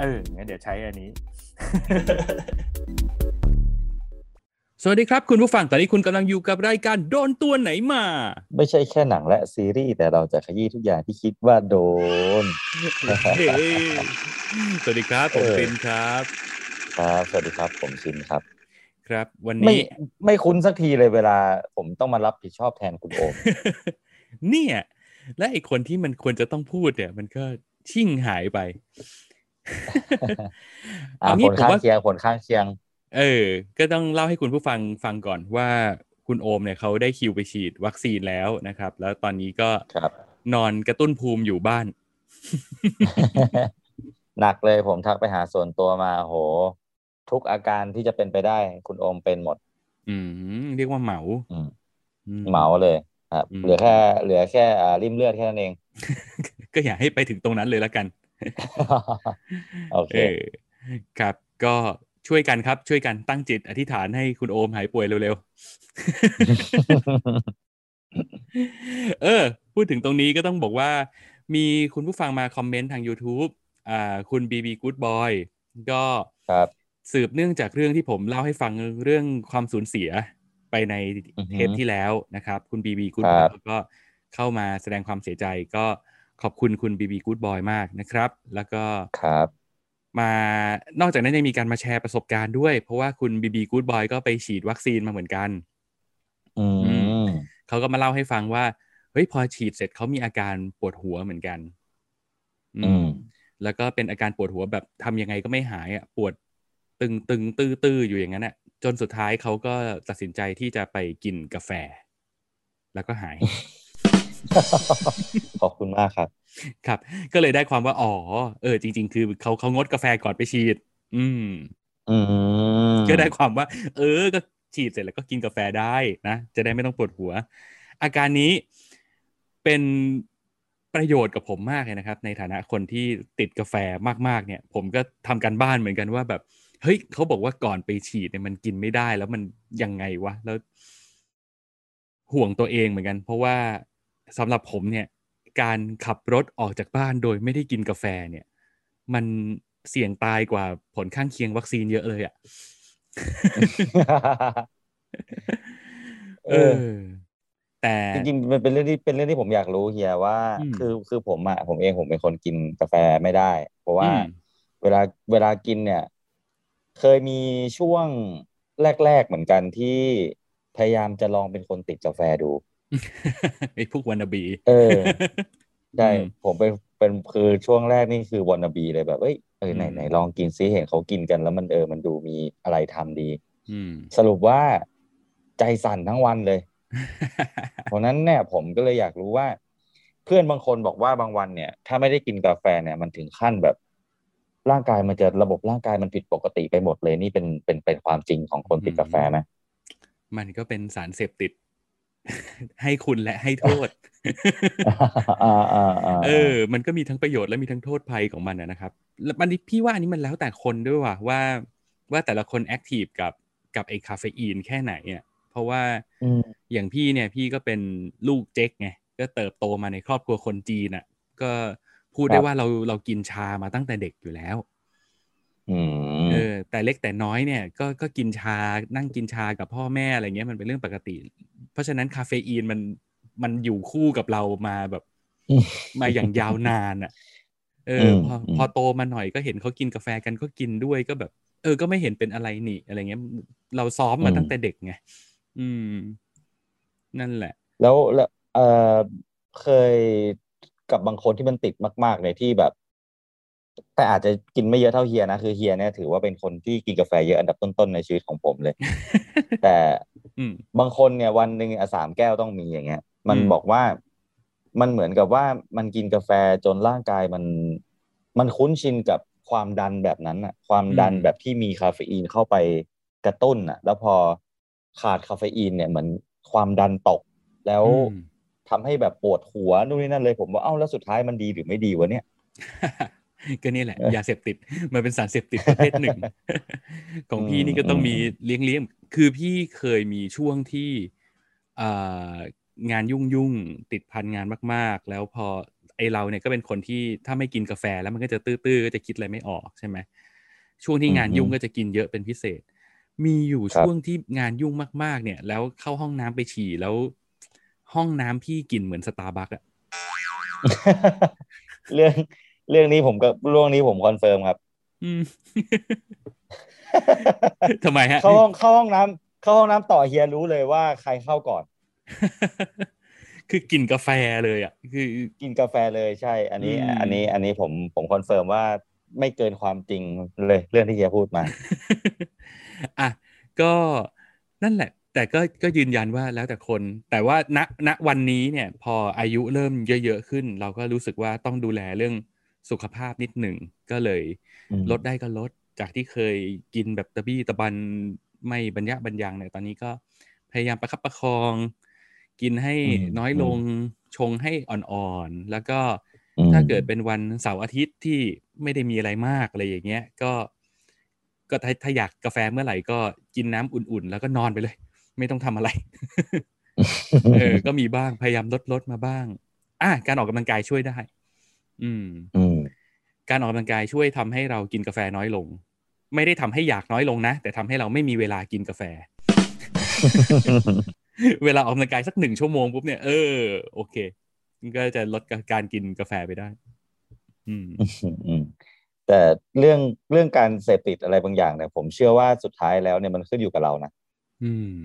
เอองั้นเดี๋ยวใช้อันนี้ สวัสดีครับคุณผู้ฟัง ตอนนี้คุณกำลังอยู่กับรายการโดนตัวไหนมา ไม่ใช่แค่หนังและซีรีส์ แต่เราจะขยี้ทุกอย่างที่คิดว่าโดนเฮ้สวัสดีครับ ผมเออปินครับ ครับ สวัสดีครับ ผมชินครับ ครับ วันไม่นี้ไม่คุ้นสักทีเลยเวลา ผมต้องมารับผิดชอบแทนคุณโอมเนี่ย และไอคนที่มันควรจะต้องพูดเนี่ย มันก็ชิ่งหายไปอ่า เอาผงี้ลผมข้างว่าเคียงผลข้างเคียง เออ ก็ต้องเล่าให้คุณผู้ฟังฟังก่อนว่าคุณโอมเนี่ยเขาได้คิวไปฉีดวัคซีนแล้วนะครับ แล้วตอนนี้ก็ครับนอนกระตุ้นภูมิอยู่บ้าน หนักเลยผมทักไปหาส่วนตัวมาโห ทุกอาการที่จะเป็นไปได้ คุณโอมเป็นหมด อืมเรียกว่าเหมาอืมอืเหมาเลยครับอืมเหลือแค่ เหลือแค่อ่าริมเลือดแค่นั้นเอง ก็อย่าให้ไปถึงตรงนั้นเลยละกัน โอเคเออครับ ก็ช่วยกันครับ ช่วยกันตั้งจิตอธิษฐานให้คุณโอมหายป่วยเร็วๆ เออ พูดถึงตรงนี้ก็ต้องบอกว่า มีคุณผู้ฟังมาคอมเมนต์ทาง YouTube อ่า คุณ BB Good Boy ก็ครับสืบเนื่องจากเรื่องที่ผมเล่าให้ฟังเรื่องความสูญเสียไปในอือฮึเทปที่แล้วนะครับ คุณ BB Good ครับ Boy ก็เข้ามาแสดงความเสียใจก็ ขอบคุณคุณ BB Good Boy มากนะครับ แล้วก็ครับมานอกจากนั้นยังมีการมาแชร์ประสบการณ์ด้วย เพราะว่าคุณ BB Good Boy ก็ไปฉีดวัคซีนมาเหมือนกัน อืมเขาก็มาเล่าให้ฟังว่าเฮ้ยพอฉีดเสร็จเขามีอาการปวดหัวเหมือนกัน อืม แล้วก็เป็นอาการปวดหัวแบบทำยังไงก็ไม่หายอะปวดตึงตึงตื้อตื้ออยู่อย่างนั้นอะ จนสุดท้ายเขาก็ตัดสินใจที่จะไปกินกาแฟ แล้วก็หาย ขอบคุณมากครับ ครับ ก็เลยได้ความว่าอ๋อเออจริง ๆ คือเขาเขางดกาแฟก่อนไปฉีด อืมอืมก็ได้ความว่า เออ ก็ฉีดเสร็จแล้วก็กินกาแฟได้นะจะได้ไม่ต้องปวดหัว อาการนี้เป็นประโยชน์กับผมมากเลยนะครับ ในฐานะคนที่ติดกาแฟมากๆ เนี่ย ผมก็ทำการบ้านเหมือนกันว่าแบบ เฮ้ยเขาบอกว่าก่อนไปฉีดเนี่ยมันกินไม่ได้แล้วมันยังไงวะแล้วห่วงตัวเองเหมือนกัน เพราะว่า สำหรับผมเนี่ยการขับรถออกจากบ้านโดยไม่ได้กินกาแฟเนี่ย มันเสี่ยงตายกว่าผลข้างเคียงวัคซีนเยอะเลยอะ่ะเออ แต่จริงๆมันเป็นเรื่องที่เป็นเรื่องที่ผมอยากรู้เฮียว่าอืมคือคือผมอะผมเองผมเป็นคนกินกาแฟไม่ได้ เพราะว่าอืมเวลาเวลากินเนี่ย เคยมีช่วงแรก ๆ เหมือนกันที่พยายามจะลองเป็นคนติดกาแฟดู ไอ้พวกวานาบี เออใช่อืมผมเป็นเป็นคือช่วงแรกนี่คือว a น n บีเลยแบบเอ้ยเออไหนอืมไหนลองกินซิเห็นเขากินกันแล้วมันเออมันดูมีอะไรทำดี อืมสรุปว่าใจสั่นทั้งวันเลย เพราะนั้นเนี่ยผมก็เลยอยากรู้ว่า เพื่อนบางคนบอกว่าบางวันเนี่ย ถ้าไม่ได้กินกาแฟเนี่ยมันถึงขั้นแบบ ร่างกายมันจะระบบร่างกายมันผิดปกติไปหมดเลยนี่เป็นเป็นเป็นความจริงของคนติดกาแฟไหมมันก็เป็นสารเสพติด ให้คุณและให้โทษอ่าอ่าอ่าเออ มันก็มีทั้งประโยชน์และมีทั้งโทษภัยของมันนะนะครับแล้วมันพี่ว่าอันนี้มันแล้วแต่คนด้วยว่ะว่า ว่าแต่ละคนแอคทีฟกับกับไอ้คาเฟอีนแค่ไหนอะเพราะว่าอืมอย่างพี่เนี่ยพี่ก็เป็นลูกเจ๊กไงก็เติบโตมาในครอบครัวคนจีนอะ ก็พูดได้ว่าเราเรากินชามาตั้งแต่เด็กอยู่แล้วอืม เออแต่เล็กแต่น้อยเนี่ยก็ก็กินชานั่งกินชากับพ่อแม่อะไรเงี้ยมันเป็นเรื่องปกติ เพราะฉะนั้นคาเฟอีนมันมันอยู่คู่กับเรามาแบบอืมมาอย่างยาวนานอะ เออมพออืมพอโตมาหน่อยก็เห็นเขากินกาแฟกันก็กินด้วยก็แบบ เออ ก็ไม่เห็นเป็นอะไรนี่อะไรเงี้ย เราซ้อมมาตั้งแต่เด็กไงอืม นั่นแหละ แล้วแล้วเออเคยกับบางคนที่มันติดมาก ๆ เลยที่แบบ แต่อาจจะกินไม่เยอะเท่าเฮียนะคือเฮียเนี่ยถือว่าเป็นคนที่กินกาแฟเยอะอันดับต้นๆในชีวิตของผมเลย แต่อืมบางคนเนี่ยวันหนึ่งอะสามแก้วต้องมีอย่างเงี้ย มันอืมบอกว่ามันเหมือนกับว่ามันกินกาแฟจนร่างกายมัน มันคุ้นชินกับความดันแบบนั้นอะความดันอืมแบบที่มีคาเฟอีนเข้าไปกระตุ้นอะแล้วพอขาดคาเฟอีนเนี่ยเหมือนความดันตก แล้วอืมทำให้แบบปวดหัวนู่นนี่นั่นเลยผมว่าเอ้าแล้วสุดท้ายมันดีหรือไม่ดีวะเนี่ย ก็นี่แหละเออยาเสพติดมันเป็นสารเสพติดประเภทหนึ่ง ของพี่นี่ก็ต้องมีอืมเลี้ยงเลี้ยงคือพี่เคยมีช่วงที่อ่างานยุ่งยุ่งๆติดพันงานมาก ๆ แล้วพอไอเราเนี่ยก็เป็นคนที่ถ้าไม่กินกาแฟแล้วมันก็จะตื้อๆก็จะคิดอะไรไม่ออกใช่ไหมช่วงที่งานยุ่งก็จะกินเยอะเป็นพิเศษ มีอยู่ช่วงที่งานยุ่งมาก ๆ เนี่ย แล้วเข้าห้องน้ำไปฉี่แล้วห้องน้ำพี่กลิ่นเหมือนสตาร์บัคอะเรื่อง เรื่องนี้ผมก็เรื่องนี้ผม confirm ครับอืมทำไมฮะเข้าห้องเข้าห้องน้ำเข้าห้องน้ำต่อเฮียรู้เลยว่าใครเข้าก่อน คือกลิ่นกาแฟเลยอะ คือกลิ่นกาแฟเลยใช่ อันนี้อืมอันนี้ อันนี้ผมผม confirm ว่าไม่เกินความจริงเลยเรื่องที่เฮียพูดมา อะก็นั่นแหละ แต่ก็ก็ยืนยันว่าแล้วแต่คน แต่ว่าณณวันนี้เนี่ย พออายุเริ่มเยอะ ๆ ขึ้น เราก็รู้สึกว่าต้องดูแลเรื่อง สุขภาพนิดหนึ่งก็เลยอืมลดได้ก็ลดจากที่เคยกินแบบตะบี้ตะบันไม่บรรยะบรรยังเนี่ยตอนนี้ก็พยายามประคับประคอง กินให้อืมน้อยลงชงให้อ่อนๆ แล้วก็อืมถ้าเกิดเป็นวันเสาร์อาทิตย์ที่ไม่ได้มีอะไรมากอะไรอย่างเงี้ย ก็ ก็ถ้าถ้าอยากกาแฟเมื่อไหร่ก็กินน้ำอุ่นๆ แล้วก็นอนไปเลย ไม่ต้องทำอะไร เออ ก็มีบ้างพยายามลดลดมาบ้าง อะการออกกำลังกายช่วยได้ อืม อืม การออกกำลังกายช่วยทำให้เรากินกาแฟน้อยลง ไม่ได้ทำให้อยากน้อยลงนะ แต่ทำให้เราไม่มีเวลากินกาแฟ เวลาออกกำลังกายสักหนึ่งชั่วโมงปุ๊บเนี่ยเออโอเคมันก็จะลดการกินกาแฟไปได้อืมอืมแต่เรื่องเรื่องการเสพติดอะไรบางอย่างเนี่ยผมเชื่อว่าสุดท้ายแล้วเนี่ยมันขึ้นอยู่กับเรานะอืม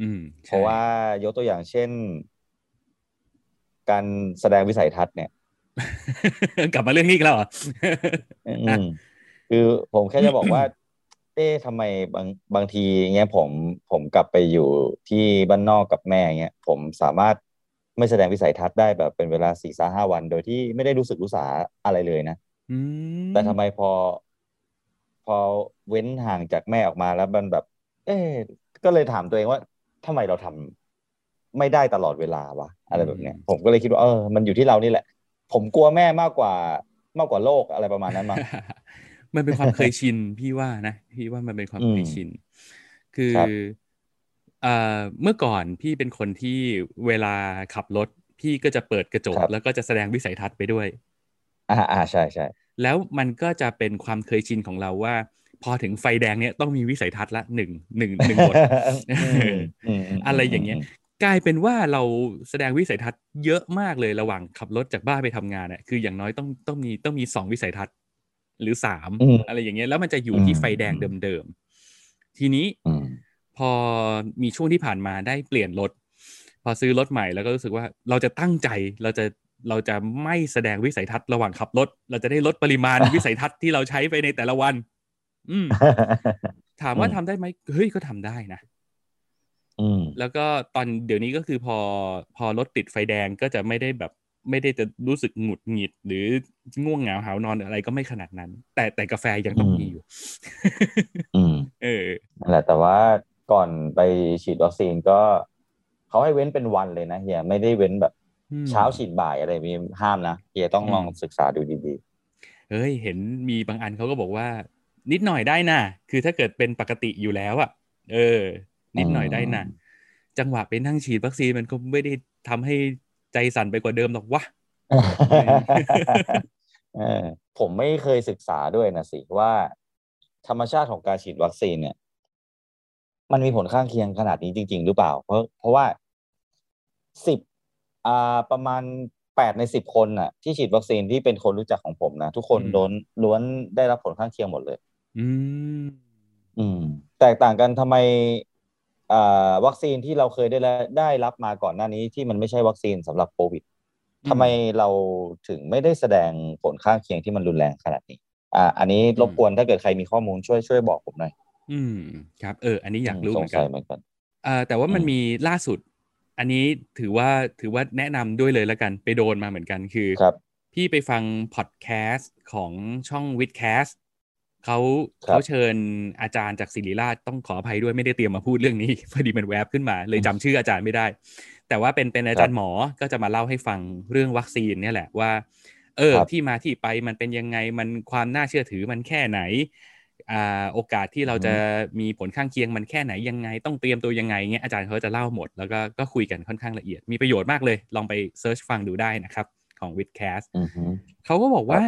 อืมเพราะว่ายกตัวอย่างเช่น การแสดงวิสัยทัศน์เนี่ย กลับมาเรื่องนี้อีกแล้วเหรออืมคือผมแค่จะบอกว่าเอ๊ะทำไมบางบางทีเงี้ยผมผมกลับไปอยู่ที่บ้านนอกกับแม่เงี้ยผมสามารถไม่แสดงวิสัยทัศน์ได้แบบเป็นเวลาสี่สาห้าวัน โดยที่ไม่ได้รู้สึกรู้สาอะไรเลยนะอืมแต่ทำไมพอ พอเว้นห่างจากแม่ออกมาแล้วมันแบบ เอ๊ะก็เลยถามตัวเองว่าทำไมเราทำไม่ได้ตลอดเวลาวะอะไรแบบเนี้ย ผมก็เลยคิดว่าเออมันอยู่ที่เรานี่แหละ ผมกลัวแม่มากกว่ามากกว่าโลกอะไรประมาณนั้นมั้งมันเป็นความเคยชินพี่ว่านะพี่ว่ามันเป็นความอืมเคยชิน คือครับเอ่อเมื่อก่อนพี่เป็นคนที่เวลาขับรถ พี่ก็จะเปิดกระจกครับแล้วก็จะแสดงวิสัยทัศน์ไปด้วย อ่าอ่าใช่ใช่แล้วมันก็จะเป็นความเคยชินของเราว่า พอถึงไฟแดงเนี่ยต้องมีวิสัยทัศน์ละหนึ่งหนึ่งหนึ่งบทอืมมมอะไรอย่างเงี้ย กลายเป็นว่าเราแสดงวิสัยทัศน์เยอะมากเลยระหว่างขับรถจากบ้านไปทำงานอะคืออย่างน้อยต้องต้องมีต้องมีสองวิสัยทัศน์ หรือสามอืมอะไรอย่างเงี้ยแล้วมันจะอยู่ที่อืมไฟแดงเดิมๆทีนี้อืมพอมีช่วงที่ผ่านมาได้เปลี่ยนรถพอซื้อรถใหม่แล้วก็รู้สึกว่าเราจะตั้งใจเราจะเราจะไม่แสดงวิสัยทัศน์ระหว่างขับรถ เราจะได้ลดปริมาณวิสัยทัศน์ที่เราใช้ไปในแต่ละวัน อืมถามว่าอืมทำได้ไหมเฮ้ยก็ทำได้นะอืม แล้วก็ตอนเดี๋ยวนี้ก็คือพอพอรถติดไฟแดงก็จะไม่ได้แบบไม่ได้จะรู้สึกหงุดหงิด หรือง่วงเหงาหาวนอนอะไรก็ไม่ขนาดนั้น แต่แต่กาแฟยังต้องอืมมีอยู่อืมเออนั่นแหละแต่ว่าก่อนไปฉีดวัคซีนก็เขาให้เว้นเป็นวันเลยนะเฮียไม่ได้เว้นแบบอืมเช้าฉีดบ่ายอะไรมีห้ามนะเฮียต้องลองอืมศึกษาดูดีเฮ้ยเห็นมีบางอันเขาก็บอกว่า นิดหน่อยได้นะคือถ้าเกิดเป็นปกติอยู่แล้วอะเออ นิดหน่อยได้นะอืมจังหวะไปนั่งฉีดวัคซีนมันก็ไม่ได้ทำให้ใจสั่นไปกว่าเดิมหรอกวะเออผมไม่เคยศึกษาด้วยนะสิว่า ธรรมชาติของการฉีดวัคซีนเนี่ย มันมีผลข้างเคียงขนาดนี้จริง ๆ หรือเปล่า เพราะเพราะว่าสิบอ่าประมาณแปดในสิบคนน่ะ ที่ฉีดวัคซีนที่เป็นคนรู้จักของผมนะทุกคนอืมล้วนล้วนได้รับผลข้างเคียงหมดเลย อืม อืม แตกต่างกันทำไมอ่า วัคซีนที่เราเคยได้ละได้รับมาก่อนหน้านี้ที่มันไม่ใช่วัคซีนสำหรับโควิดทำไมเราถึงไม่ได้แสดงผลข้างเคียงที่มันรุนแรงขนาดนี้ อ่า อันนี้รบกวนถ้าเกิดใครมีข้อมูลช่วยช่วยบอกผมหน่อย อืม ครับ เออ อันนี้อยากรู้สเหมืงอนกัสันยเหมือนกันเอ่อแต่ว่ามันอืมมีล่าสุด อันนี้ถือว่าถือว่าแนะนำด้วยเลยแล้วกัน ไปโดนมาเหมือนกันคือครับพี่ไปฟังพอดแคสต์ของช่องวิดแคส เขาครับเขาเชิญอาจารย์จากศิริราชต้องขออภัยด้วยไม่ได้เตรียมมาพูดเรื่องนี้พอดีมันแวบขึ้นมา เลยจำชื่ออาจารย์ไม่ได้ แต่ว่าเป็นเป็นอาจารย์หมอก็จะมาเล่าให้ฟังเรื่องวัคซีนเนี่ยแหละว่า เออครับที่มาที่ไปมันเป็นยังไงมันความน่าเชื่อถือมันแค่ไหนอ่าโอกาสที่เราจะมีผลข้างเคียงมันแค่ไหนยังไง ต้องเตรียมตัวยังไงเงี้ยอาจารย์เขาจะเล่าหมด แล้วก็ก็คุยกันค่อนข้างละเอียดมีประโยชน์มากเลย ลองไปsearch ฟังดูได้นะครับของ w i t c a s t อือฮึเขาก็บอกว่า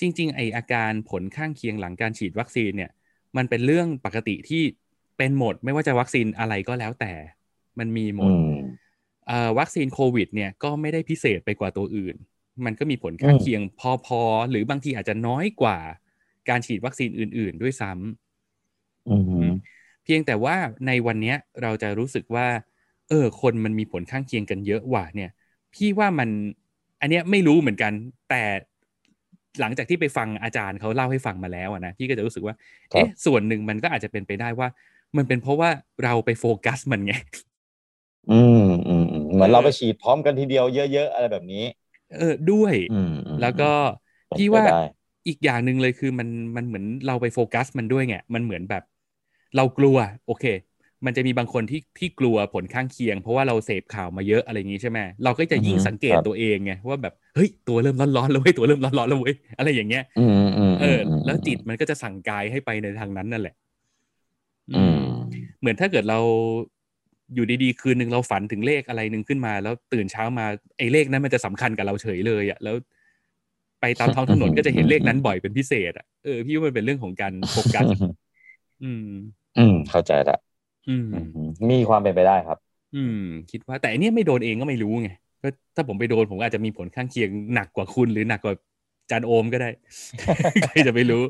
จริงๆไออาการผลข้างเคียงหลังการฉีดวัคซีนเนี่ย มันเป็นเรื่องปกติที่เป็นหมด ไม่ว่าจะวัคซีนอะไรก็แล้วแต่ มันมีหมอืดมเอ่อวัคซีนโควิด เนี่ยก็ไม่ได้พิเศษไปกว่าตัวอื่น มันก็มีผลข้างเคียงพอๆ หรือบางทีอาจจะน้อยกว่าการฉีดวัคซีนอื่น ๆ ด้วยซ้ำอือฮึเพียงแต่ว่าในวันเนี้ยเราจะรู้สึกว่า เออ คนมันมีผลข้างเคียงกันเยอะว่ะเนี่ย พี่ว่ามัน อันเนี้ยไม่รู้เหมือนกัน แต่ หลังจากที่ไปฟังอาจารย์เขาเล่าให้ฟังมาแล้วอะนะพี่ก็จะรู้สึกว่าเอ๊ะส่วนหนึ่งมันก็อาจจะเป็นไปได้ว่า มันเป็นเพราะว่าเราไปโฟกัสมันไงอืมอืมอืมเหมือนเราไปฉีดพร้อมกันทีเดียวเยอะ ๆ อะไรแบบนี้ เออด้วยอืมอืมแล้วก็เป็นพี่ไปว่าได้อีกอย่างหนึ่งเลยคือมันมันเหมือนเราไปโฟกัสมันด้วยไงมันเหมือนแบบ เรากลัว โอเค มันจะมีบางคนที่ที่กลัวผลข้างเคียง เพราะว่าเราเสพข่าวมาเยอะอะไรอย่างงี้ใช่ไหมเราก็จะยิ่งอือฮึสังเกตครับตัวเองไงว่าแบบเฮ้ยตัวเริ่มร้อนๆแล้วเว้ยตัวเริ่มร้อนๆแล้วเว้ยอะไรอย่างเงี้ยอืมอืมเอออมแล้วจิตมันก็จะสั่งกายให้ไปในทางนั้นนั่นแหละอืมเหมือนถ้าเกิดเราอยู่ดีๆ คืนหนึ่งเราฝันถึงเลขอะไรหนึ่งขึ้นมา แล้วตื่นเช้ามาไอ้เลขนั้นมันจะสำคัญกับเราเฉยเลยอะ แล้วไปตามท้องถนนก็จะเห็นเลขนั้นบ่อยเป็นพิเศษอะเออพี่ว่ามันเป็นเรื่องของการโฟกัสอืม อืม เข้าใจละ อืมอืมมีความเป็นไปได้ครับ อืม คิดว่าแต่อันเนี้ยไม่โดนเองก็ไม่รู้ไงก็ถ้าผมไปโดนผมก็อาจจะมีผลข้างเคียงหนักกว่าคุณหรือหนักกว่าจานโอมก็ได้ใครจะไปรู้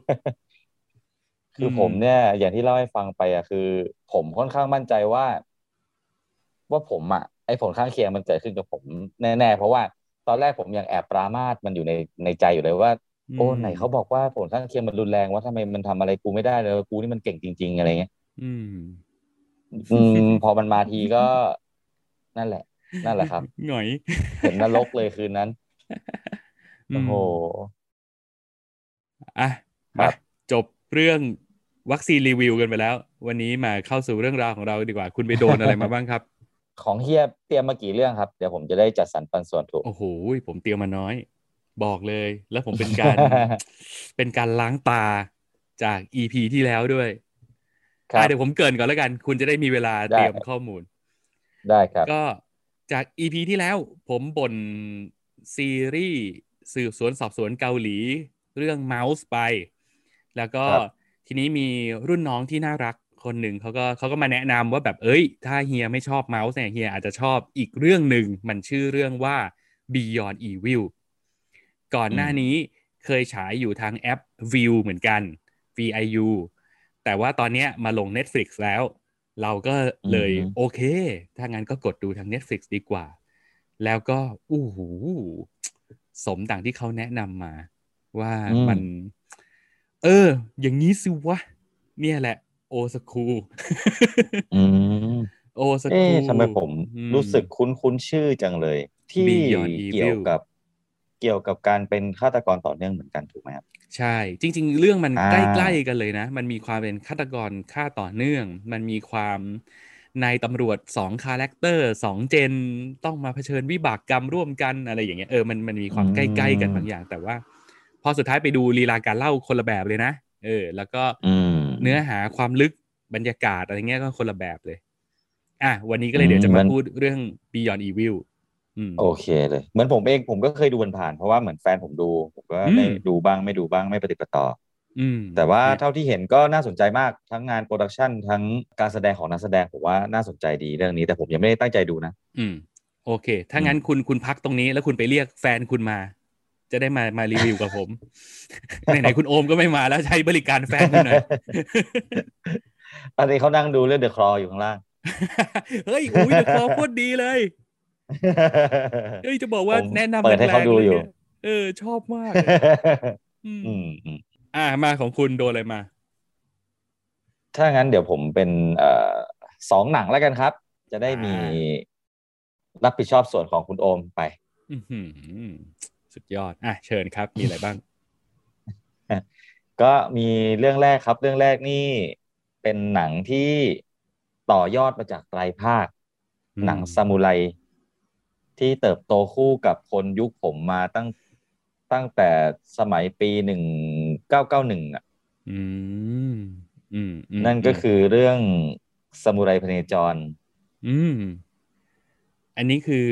คืออมผมเนี่ย อย่างที่เล่าให้ฟังไปอะคือ ผมค่อนข้างมั่นใจว่า ว่าผมอะไอ้ผลข้างเคียงมันเกิดขึ้นกับผมแน่ๆเพราะว่าตอนแรกผมยังแอบปรามาสมันอยู่ในในใจอยู่เลยว่า โอ้ไหนเขาบอกว่าผลข้างเคียงมันรุนแรงว่าทำไมมันทำอะไรกูไม่ได้เลยกูนี่มันเก่งจริง ๆ อะไรเงี้ย อืม อืมพอมันมาทีก็นั่นแหละ นั่นแหละครับหน่อย เห็นนรกเลยคืนนั้นโอ้โหอะครัมาบจบเรื่องวัคซีนรีวิวกันไปแล้ว วันนี้มาเข้าสู่เรื่องราวของเราดีกว่า คุณไปโดนอะไรมาบ้างครับ ของเฮียเตรียมมากี่เรื่องครับ เดี๋ยวผมจะได้จัดสรรปันส่วนถูก โอ้โห ผมเตรียมมาน้อย บอกเลย แล้วผมเป็นการ เป็นการล้างตาจาก EP ที่แล้วด้วยครับอะ เดี๋ยวผมเกรินก่อนแล้วกัน คุณจะได้มีเวลาได้เตรียมข้อมูล ได้ครับ ก็จาก EP ที่แล้วผมบ่นซีรีส์สืบสวนสอบสวนเกาหลี เรื่อง Mouse ไป แล้วก็ครับทีนี้มีรุ่นน้องที่น่ารักคนหนึ่งเขาก็เขาก็มาแนะนำว่าแบบเอ้ย ถ้าเฮียไม่ชอบ Mouse เนี่ยเฮียอาจจะชอบอีกเรื่องหนึ่งมันชื่อเรื่องว่า Beyond Evil ก่อนหน้านี้เคยฉายอยู่ทางแอป View เหมือนกัน VIU แต่ว่าตอนเนี้ยมาลง Netflix แล้ว เราก็เลยอือฮึโอเค ถ้างั้นก็กดดูทาง Netflix ดีกว่า แล้วก็อู้หูสมดังที่เขาแนะนำมา ว่าอืมมัน เออ อย่างนี้สิวะ เนี่ยแหละ โอสคูอืมโอสคู เอ๊ะทำไมผมรู้สึกคุ้นคุ้นๆชื่อจังเลย ที่ Beyond Evil เกี่ยวกับเกี่ยวกับการเป็นฆาตกรต่อเนื่องเหมือนกันถูกไหมครับ ใช่ จริง ๆ เรื่องมันอ่า ใกล้ๆกันเลยนะ มันมีความเป็นฆาตกรฆ่าต่อเนื่อง มันมีความนายตำรวจสอง character สอง gen ต้องมาเผชิญวิบากกรรมร่วมกันอะไรอย่างเงี้ยเออมันมันมีความใกล้ๆกันบางอย่าง แต่ว่า พอสุดท้ายไปดูลีลาการเล่าคนละแบบเลยนะ เออ แล้วก็อืมเนื้อหาความลึกบรรยากาศอะไรเงี้ยก็คนละแบบเลย อะวันนี้ก็เลยเดี๋ยวจะอืมมามันพูดเรื่อง Beyond Evil อืม โอเคเลย เหมือนผมเองผมก็เคยดูผ่านๆเพราะว่าเหมือนแฟนผมดู ผมก็ได้อืมดูบ้างไม่ดูบ้างไม่ปฏิปต่ออืมแต่ว่าเนี่ยเท่าที่เห็นก็น่าสนใจมากทั้งงานโปรดักชันทั้งการแสดงของนักแสดงผมว่าน่าสนใจดีเรื่องนี้ แต่ผมยังไม่ได้ตั้งใจดูนะ อืม โอเค ถ้างั้นคุณคุณพักตรงนี้แล้วคุณไปเรียกแฟนคุณมา จะได้มามารีวิวกับผมไหนๆคุณโอมก็ไม่มาแล้วใช้บริการแฟนคุณหน่อยตอนนี้เขานั่งดูเรื่องเดอะคลออยู่ข้างล่างเฮ้ยอุ้ยเดอะคอโคตรดีเลย เฮ้ยจะบอกว่าผมแนะนำเปิดให้เขาแรงๆดูเลยอยู่นี่เออ ชอบมากเลยอืมอืมอืมอ่ามาของคุณโดนอะไรมา ถ้างั้นเดี๋ยวผมเป็นเอ่อสองหนังแล้วกันครับ จะได้มีอ่รับผิดชอบส่วนของคุณโอมไปอื้อหือสุดยอด อะ เชิญครับ มีอะไรบ้าง ก็มีเรื่องแรกครับ เรื่องแรกนี่เป็นหนังที่ต่อยอดมาจากไตรภาคอืมหนังซามูไร ที่เติบโตคู่กับคนยุคผมมาตั้งตั้งแต่สมัยปีหนึ่งเก้าเก้าหนึ่งอะอืมอืมอืมนั่นก็คือเรื่องซามูไรพเนจร อืม อันนี้คือ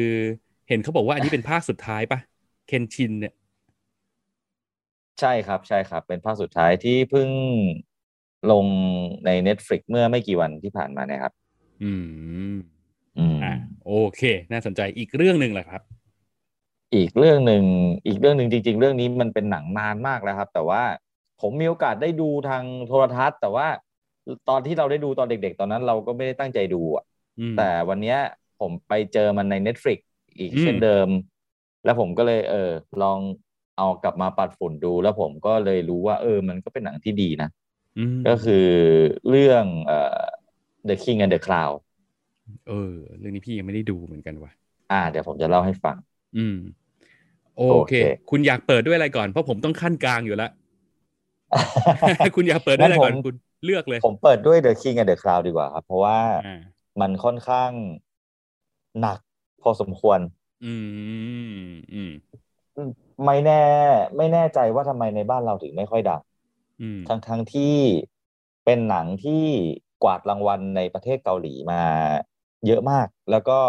เห็นเขาบอกว่าอันนี้เป็นภาคสุดท้ายปะเคนชินเนี่ย ใช่ครับ ใช่ครับ เป็นภาคสุดท้ายที่เพิ่งลงใน Netflix เมื่อไม่กี่วันที่ผ่านมาเนะครับ อืม อืมอะโอเค น่าสนใจอีกเรื่องหนึ่งแหละครับ อีกเรื่องหนึ่งอีกเรื่องหนึ่งจริง ๆ เรื่องนี้มันเป็นหนังนานมากแล้วครับ แต่ว่าผมมีโอกาสได้ดูทางโทรทัศน์ แต่ว่าตอนที่เราได้ดูตอนเด็ก ๆ ตอนนั้นเราก็ไม่ได้ตั้งใจดูอะอืมแต่วันเนี้ยผมไปเจอมันใน Netflix อีกอืมเช่นเดิม แล้วผมก็เลย เออ ลองเอากลับมาปัดฝุ่นดู แล้วผมก็เลยรู้ว่า เออ มันก็เป็นหนังที่ดีนะอืมก็คือเรื่องเอ่อ The King and the Cloud เออ เรื่องนี้พี่ยังไม่ได้ดูเหมือนกันว่ะ อ่า เดี๋ยวผมจะเล่าให้ฟัง อืม โอโอเคเค คุณอยากเปิดด้วยอะไรก่อน เพราะผมต้องขั้นกลางอยู่แล้ว คุณอยากเปิดด้วยอะไรก่อนงั้นผมคุณเลือกเลย ผมเปิดด้วย The King and the Cloud ดีกว่าครับ เพราะว่าอ่ามันค่อนข้างหนักพอสมควร อืม อืม ไม่แน่ ไม่แน่ใจว่าทำไมในบ้านเราถึงไม่ค่อยดังอืมทั้งทั้งที่เป็นหนังที่กวาดรางวัลในประเทศเกาหลีมา เยอะมาก แล้วก็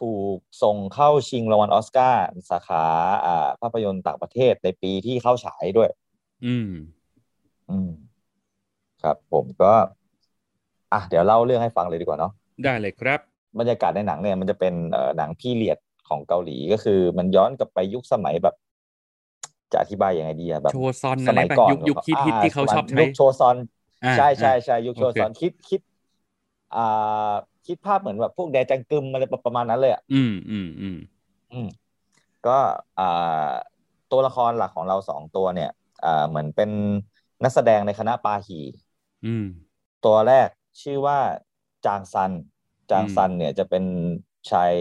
ถูกส่งเข้าชิงรางวัลออสการ์สาขาอ่าภาพยนตร์ต่างประเทศในปีที่เข้าฉายด้วย อืม อืม ครับผมก็ อะเดี๋ยวเล่าเรื่องให้ฟังเลยดีกว่าเนาะได้เลยครับ บรรยากาศในหนังเนี่ย มันจะเป็นเอ่อหนังพีเรียดของเกาหลีก็คือ มันย้อนกลับไปยุคสมัยแบบ จะอธิบายยังไงดีอะแบบโชซอนสอะไรมัยปะก่อนยุคยุคฮิตฮิตที่เขาชอบใช้ยุคโชซอนอ่าใช่ใช่อ่าใช่ยุคโชโอเคซอนคิดคิด อ่า คิดภาพเหมือนแบบพวกแดจังกึมอะไรประมาณนั้นเลยอะอืมอืมอืมอืมก็อ่าตัวละครหลักของเราสองตัวเนี่ยอ่าเหมือนเป็นนักแสดงในคณะปาหีอืมตัวแรกชื่อว่าจางซัน จางซันเนี่ยจะเป็นชาย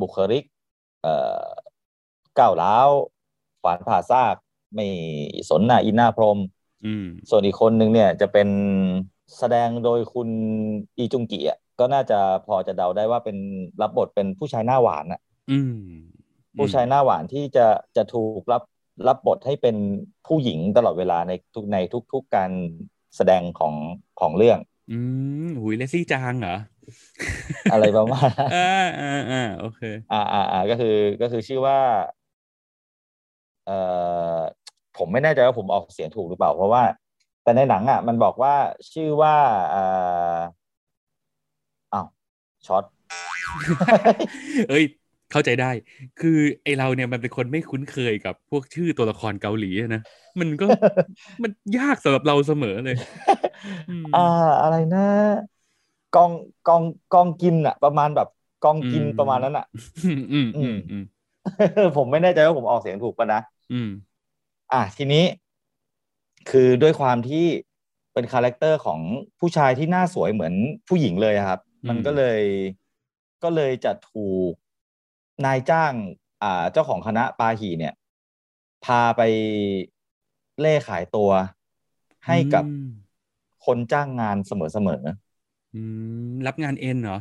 บุคลิก เอ่อก้าวร้าวฝานผ่าซากไม่สนหน้าอินหน้าพรหมอืมส่วนอีกคนนึงเนี่ยจะเป็นแสดงโดยคุณอีจุงกิอะ ก็น่าจะพอจะเดาได้ว่าเป็นรับบทเป็นผู้ชายหน้าหวานอะอืมผู้ชายหน้าหวานที่จะจะถูกรับรับบทให้เป็นผู้หญิงตลอดเวลาในทุกในทุก ๆการแสดงของของเรื่อง อืมหุยเลซี่จางเหรอ อะไรประมาณนั้นอ่าอ่าอ่าโอเค อ่าอ่าอ่าก็คือก็คือชื่อว่า เอ่อผมไม่แน่ใจว่าผมออกเสียงถูกหรือเปล่า เพราะว่า แต่ในหนังอะ มันบอกว่าชื่อว่าอ่าอ้าว ช็อตเอ้ย เข้าใจได้ คือไอเราเนี่ยมันเป็นคนไม่คุ้นเคยกับพวกชื่อตัวละครเกาหลีอะนะ มันก็มันยากสำหรับเราเสมอเลยอืมอ่าอะไรนะกองกองกองกินอะประมาณแบบกองกินอืมประมาณนั้นอะอืมอืมอืมอืมผมไม่แน่ใจว่าผมออกเสียงถูกปะนะอืม อะทีนี้ คือด้วยความที่เป็น character ของผู้ชายที่หน้าสวยเหมือนผู้หญิงเลยอะครับอื มมันก็เลยก็เลยจะถูกนายจ้าง อ่า เจ้าของคณะปาหี่เนี่ย พาไปเล่ขายตัวให้กับอืมคนจ้างงานเสมออืมรับงานเอ็นเหรอ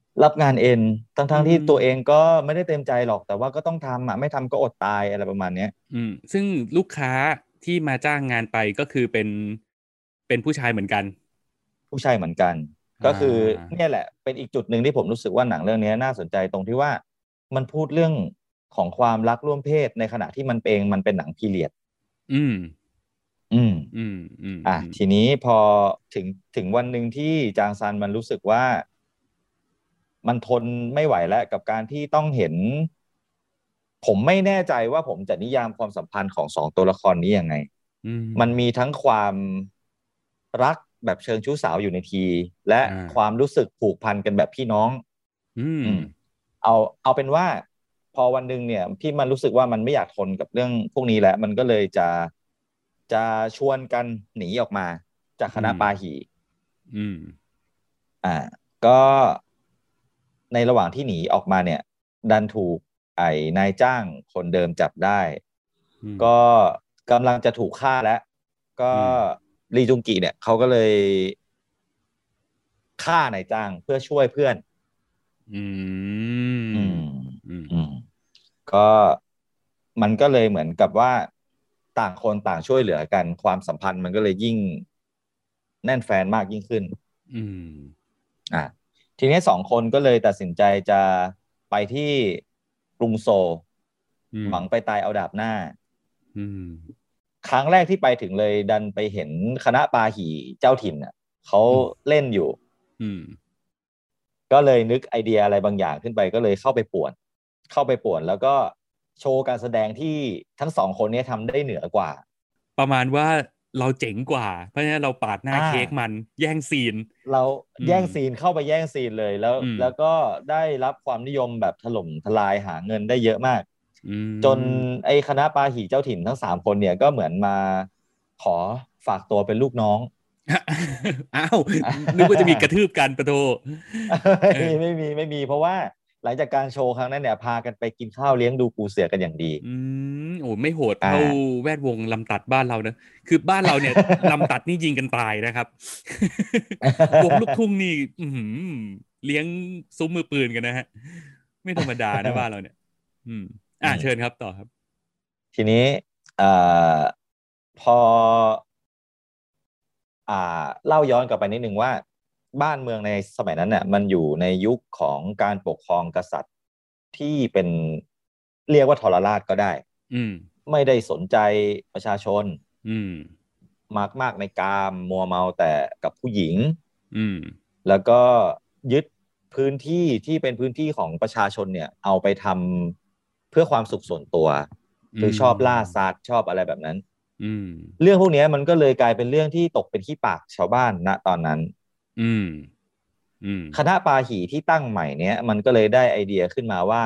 ๆรับงานเอ็นทั้งๆทอืมที่ตัวเองก็ไม่ได้เต็มใจหรอกแต่ว่าก็ต้องทำอะไม่ทำก็อดตายอะไรประมาณเนี้ยอืม ซึ่งลูกค้าที่มาจ้างงานไปก็คือเป็นเป็นผู้ชายเหมือนกัน ผู้ชายเหมือนกันอ่า ก็คือเนี่ยแหละเป็นอีกจุดหนึ่งที่ผมรู้สึกว่าหนังเรื่องนี้น่าสนใจตรงที่ว่ามันพูดเรื่องของความรักร่วมเพศในขณะที่มันเองมันเป็นหนังพีเรียด อืม อืม อืม อืม อะอืมทีนี้พอถึงถึงวันหนึ่งที่จางซันมันรู้สึกว่า มันทนไม่ไหวแล้วกับการที่ต้องเห็น ผมไม่แน่ใจว่าผมจะนิยามความสัมพันธ์ของสองตัวละครนี้ยังไงอืมมันมีทั้งความรัก แบบเชิงชู้สาวอยู่ในที และอ่าความรู้สึกผูกพันกันแบบพี่น้อง อืมอืมเอาเอาเป็นว่า พอวันหนึ่งเนี่ยพี่มันรู้สึกว่ามันไม่อยากทนกับเรื่องพวกนี้แล้วมันก็เลยจะจะชวนกันหนีออกมา จากคณะปาหีอืม อ่า ก็ในระหว่างที่หนีออกมาเนี่ย ดันถูกไอ้นายจ้างคนเดิมจับได้อืมก็กำลังจะถูกฆ่าแล้ว ก็อืม ลีจุงกิเนี่ยเขาก็เลยฆ่านายจ้างเพื่อช่วยเพื่อนอืมอืมอืมอืมก็มันก็เลยเหมือนกับว่าต่างคนต่างช่วยเหลือกัน ความสัมพันธ์มันก็เลยยิ่งแน่นแฟนมากยิ่งขึ้น อืม อะทีนี้สองคนก็เลยตัดสินใจจะไปที่กรุงโซลอืมหวังไปตายเอาดาบหน้า อืม ครั้งแรกที่ไปถึงเลยดันไปเห็นคณะปาหีเจ้าถิ่นน่ะเขาเล่นอยู่ อืม ก็เลยนึกไอเดียอะไรบางอย่างขึ้นไปก็เลยเข้าไปป่วน เข้าไปป่วนแล้วก็โชว์การแสดงที่ทั้งสองคนเนี้ทำได้เหนือกว่า ประมาณว่าเราเจ๋งกว่า เพราะฉะนั้นเราปาดหน้าอ่าเค้กมันแย่งซีน เราอืมแย่งซีนเข้าไปแย่งซีนเลยแล้วอืมแล้วก็ได้รับความนิยมแบบถล่มทลายหาเงินได้เยอะมากอืม จนไอ้คณะปาหีเจ้าถิ่นทั้งสามคนเนี่ยก็เหมือนมาขอฝากตัวเป็นลูกน้องอ้าวนึกว่าจะมีกระทืบกันปะโทเออไม่มีไม่มี เพราะว่าหลังจากการโชว์ครั้งนั้นเนี่ยพากันไปกินข้าวเลี้ยงดูปูเสือกันอย่างดี อืมโอ้ไม่โหดเท่าอ่าแวดวงลำตัดบ้านเรานะคือบ้านเราเนี่ยลำตัดนี่ยิงกันตายนะครับวงลูกทุ่งนี่อื้อหือเลี้ยงซุ้มมือปืนกันนะฮะ ไม่ธรรมดานะบ้านเราเนี่ย อืม อ่าเชิญครับต่อครับ ทีนี้เอ่อพอ อ่า เล่าย้อนกลับไปนิดนึงว่า บ้านเมืองในสมัยนั้นเนี่ยมันอยู่ในยุคของการปกครองกษัตริย์ที่เป็นเรียกว่าทรราชก็ได้ อืม ไม่ได้สนใจประชาชน อืมมากมากในกามมัวเมาแต่กับผู้หญิง อืม แล้วก็ยึดพื้นที่ที่เป็นพื้นที่ของประชาชนเนี่ย เอาไปทำ เพื่อความสุขส่วนตัว คือชอบล่าสัตว์ชอบอะไรแบบนั้นอืมเรื่องพวกเนี้ยมันก็เลยกลายเป็นเรื่องที่ตกเป็นขี้ปากชาวบ้านณตอนนั้นอืมอืมคณะปาหีที่ตั้งใหม่เนี้ยมันก็เลยได้ไอเดียขึ้นมาว่า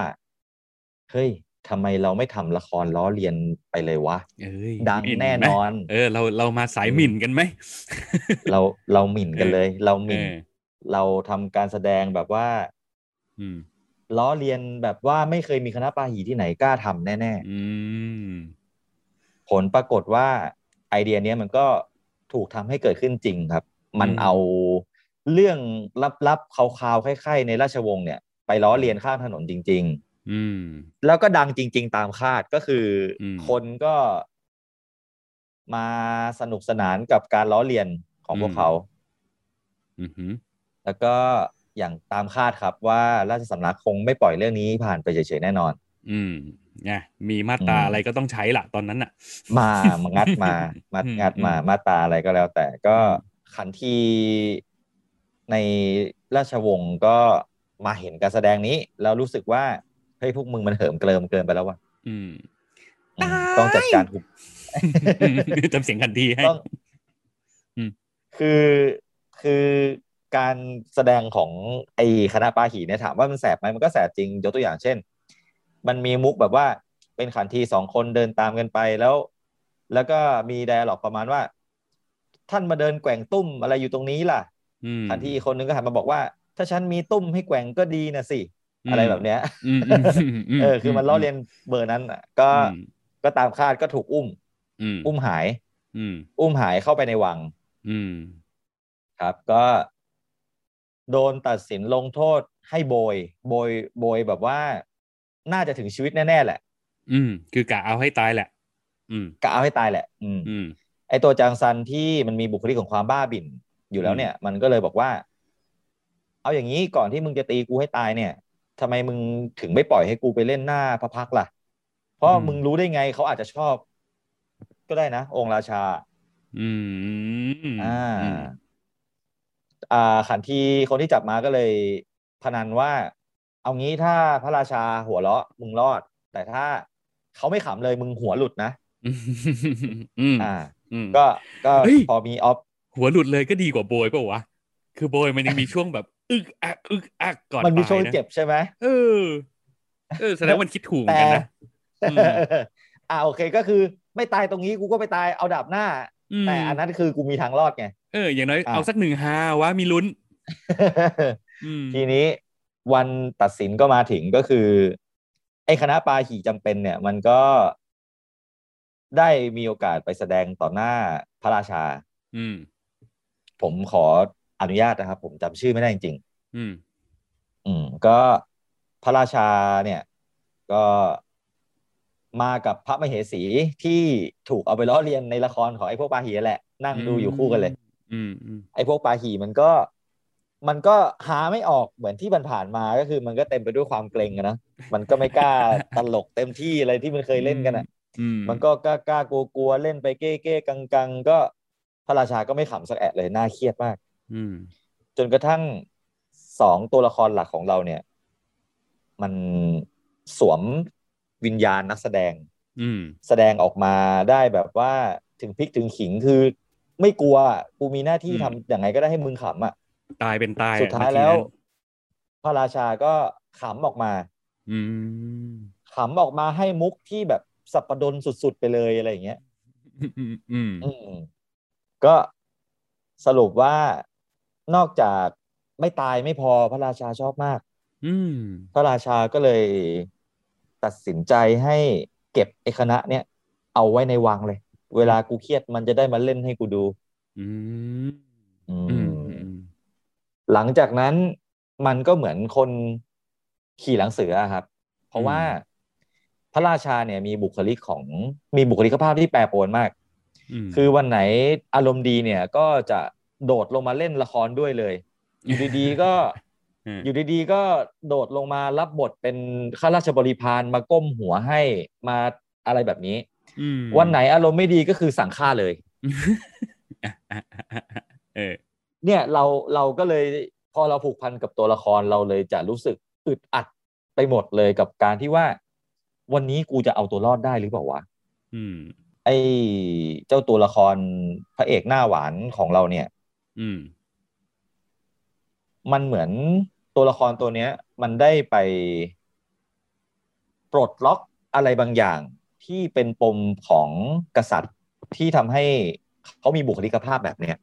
เฮ้ยทำไมเราไม่ทำละครล้อเลียนไปเลยวะเอ้ยดังหมิ่แน่ไหมนอน เออ เราเรามาสายหมิ่นกันไหมเราเราหมิ่นกันเลย เราหมิ่นเออเราทำการแสดงแบบว่าอืม ล้อเลียนแบบว่าไม่เคยมีคณะปาหีที่ไหนกล้าทำแน่อืมๆผลปรากฏว่าไอเดียเนี้ยมันก็ถูกทำให้เกิดขึ้นจริงครับ มันอืมเอาเรื่องลับๆคาวๆคล้ายๆ ในราชวงศ์เนี่ย ไปล้อเลียนข้างถนนจริงอืมๆแล้วก็ดังจริง ๆ ตามคาดก็คืออมคนก็มาสนุกสนานกับการล้อเลียนของพวกเขาอือหือแล้วก็ อย่างตามคาดครับว่าราชสำนักคงไม่ปล่อยเรื่องนี้ผ่านไปเฉยๆแน่นอน อืมไงมีมาตราอืมอะไรก็ต้องใช้ละตอนนั้นอะ มามางัดมามาอืมงัดมาอืมมาตราอะไรก็แล้ว แต่ก็อืมขันทีในราชวงศ์ก็มาเห็นการแสดงนี้ แล้วรู้สึกว่าเฮ้ยพวกมึงมันเหิมเกลิมเกินไปแล้วว่ะอืมอืมตายต้องจัดการหุบจำเสียงขันทีให้ต้องอืมคือคือ การแสดงของไอคณะปาหีเนี่ยถามว่ามันแสบไหมมันก็แสบจริงยกตัวอย่างเช่น มันมีมุกแบบว่าเป็นขันทีสองคนเดินตามกันไปแล้ว แล้วก็มีไดอะล็อกประมาณว่า ท่านมาเดินแกว่งตุ้มอะไรอยู่ตรงนี้ล่ะอืมขันทีอีกคนนึงก็หันมาบอกว่า ถ้าฉันมีตุ้มให้แกว่งก็ดีนะสิอะไรแบบเนี้ยอืมอืมมเออ คือมันล้อเลียนเบอร์นั้นอะก็อืมก็ตามคาดก็ถูกอุ้มอืมอุ้มหายอืมอุ้มหายเข้าไปในวังอืมครับ ก็ โดนตัดสินลงโทษให้โบย โบย โบยแบบว่า น่าจะถึงชีวิตแน่ๆแหละ อืม คือกะเอาให้ตายแหละ อืมกะเอาให้ตายแหละ อืมอืมไอตัวจางซันที่มันมีบุคลิกของความบ้าบิ่นอยู่แล้วเนี่ย มันก็เลยบอกว่า เอาอย่างนี้ก่อนที่มึงจะตีกูให้ตายเนี่ยทำไมมึงถึงไม่ปล่อยให้กูไปเล่นหน้าพระพักตร์ล่ะ เพราะอืมมึงรู้ได้ไงเขาอาจจะชอบ ก็ได้นะองค์ราชา อืมอ่าอืมอ่า ขันทีคนที่จับมาก็เลยพนันว่า เอางี้ถ้าพระราชาหัวเราะมึงรอด แต่ถ้าเขาไม่ขำเลยมึงหัวหลุดนะอืมอืมอ่าอืมก็ก็เฮ้ยพอมีออฟหัวหลุดเลยก็ดีกว่าโบยเปล่าวะคือโบยมันยังมีช่วงแบบ อึกอักอึกอักก่อนมันมีตายช่วงนะเจ็บใช่ไหมเออเออแสดงว่ามันคิดถูกเหมือนแต่กันนะอืมอ่าโอเคก็คือ ไม่ตายตรงนี้กูก็ไปตายเอาดาบหน้าอืม แต่อันนั้นคือกูมีทางรอดไง เออ อย่างน้อยอะเอาสักหนึ่งฮาวะมีลุ้นอืมทีนี้วันตัดสินก็มาถึงก็คือ ไอ้คณะปาหีจำเป็นเนี่ย มันก็ได้มีโอกาสไปแสดงต่อหน้าพระราชา อืม ผมขออนุญาตนะครับ ผมจำชื่อไม่ได้จริง อืมๆอืม ก็พระราชาเนี่ย ก็ มากับพระมเหสีที่ถูกเอาไปล้อเลียนในละครของไอ้พวกปาหีแหละ นั่งดูอยู่คู่กันเลยอืมอืมไอ้พวกปาหีมันก็ มันก็หาไม่ออกเหมือนที่มันผ่านมาก็คือ มันก็เต็มไปด้วยความเกรงอะนะมันก็ไม่กล้าตลกเต็มที่อะไรที่มันเคยเล่นกันอะอืมมันก็กล้ากล้ากลัวกลัวๆเล่นไปเก้เก้กังกังๆก็พระราชาก็ไม่ขำสักแอะเลยน่าเครียดมาก อืมจนกระทั่งสองตัวละครหลักของเราเนี่ย มันสวม วิญญาณนักแสดง อืมแสดงออกมาได้แบบว่าถึงพริกถึงขิงคือ ไม่กลัวอะกูมีหน้าที่อืมทำอย่างไงก็ได้ให้มึงขำอะตายเป็นตายอะสุดท้ายนทีแล้วนั้นพระราชาก็ขำออกมา อืมขำออกมาให้มุกที่แบบสับประดนสุดๆไปเลยอะไรอย่างเงี้ยอืมอืมอืมก็สรุปว่านอกจากไม่ตายไม่พอพระราชาชอบมาก อืมพระราชาก็เลย ตัดสินใจให้เก็บไอ้คณะเนี้ยเอาไว้ในวังเลย เวลากูเครียดมันจะได้มาเล่นให้กูดูอืมอือืมมอืมหลังจากนั้นมันก็เหมือนคนขี่หลังเสืออะครับ เพราะว่าพระราชาเนี่ยมีบุคลิกของมีบุคลิกภาพที่แปรปรวนมากมคือวันไหนอารมณ์ดีเนี่ยก็จะโดดลงมาเล่นละครด้วยเลยอยู่ดีๆก็ อืมอยู่ดีๆก็โดดลงมารับบทเป็นข้าราชบริพารมาก้มหัวให้มาอะไรแบบนี้อืมวันไหนอารมณ์ไม่ดีก็คือสั่งฆ่าเลยเออเนี่ยเราเราก็เลยพอเราผูกพันกับตัวละครเราเลยจะรู้สึกอึดอัดไปหมดเลยกับการที่ว่า วันนี้กูจะเอาตัวรอดได้หรือเปล่าวะอืมไอ้เจ้าตัวละครพระเอกหน้าหวานของเราเนี่ย อืม มันเหมือน ตัวละครตัวเนี้ย มันได้ไปปลดล็อกอะไรบางอย่างที่เป็นปมของกษัตริย์ที่ทำให้เขามีบุคลิกภาพแบบเนี้ย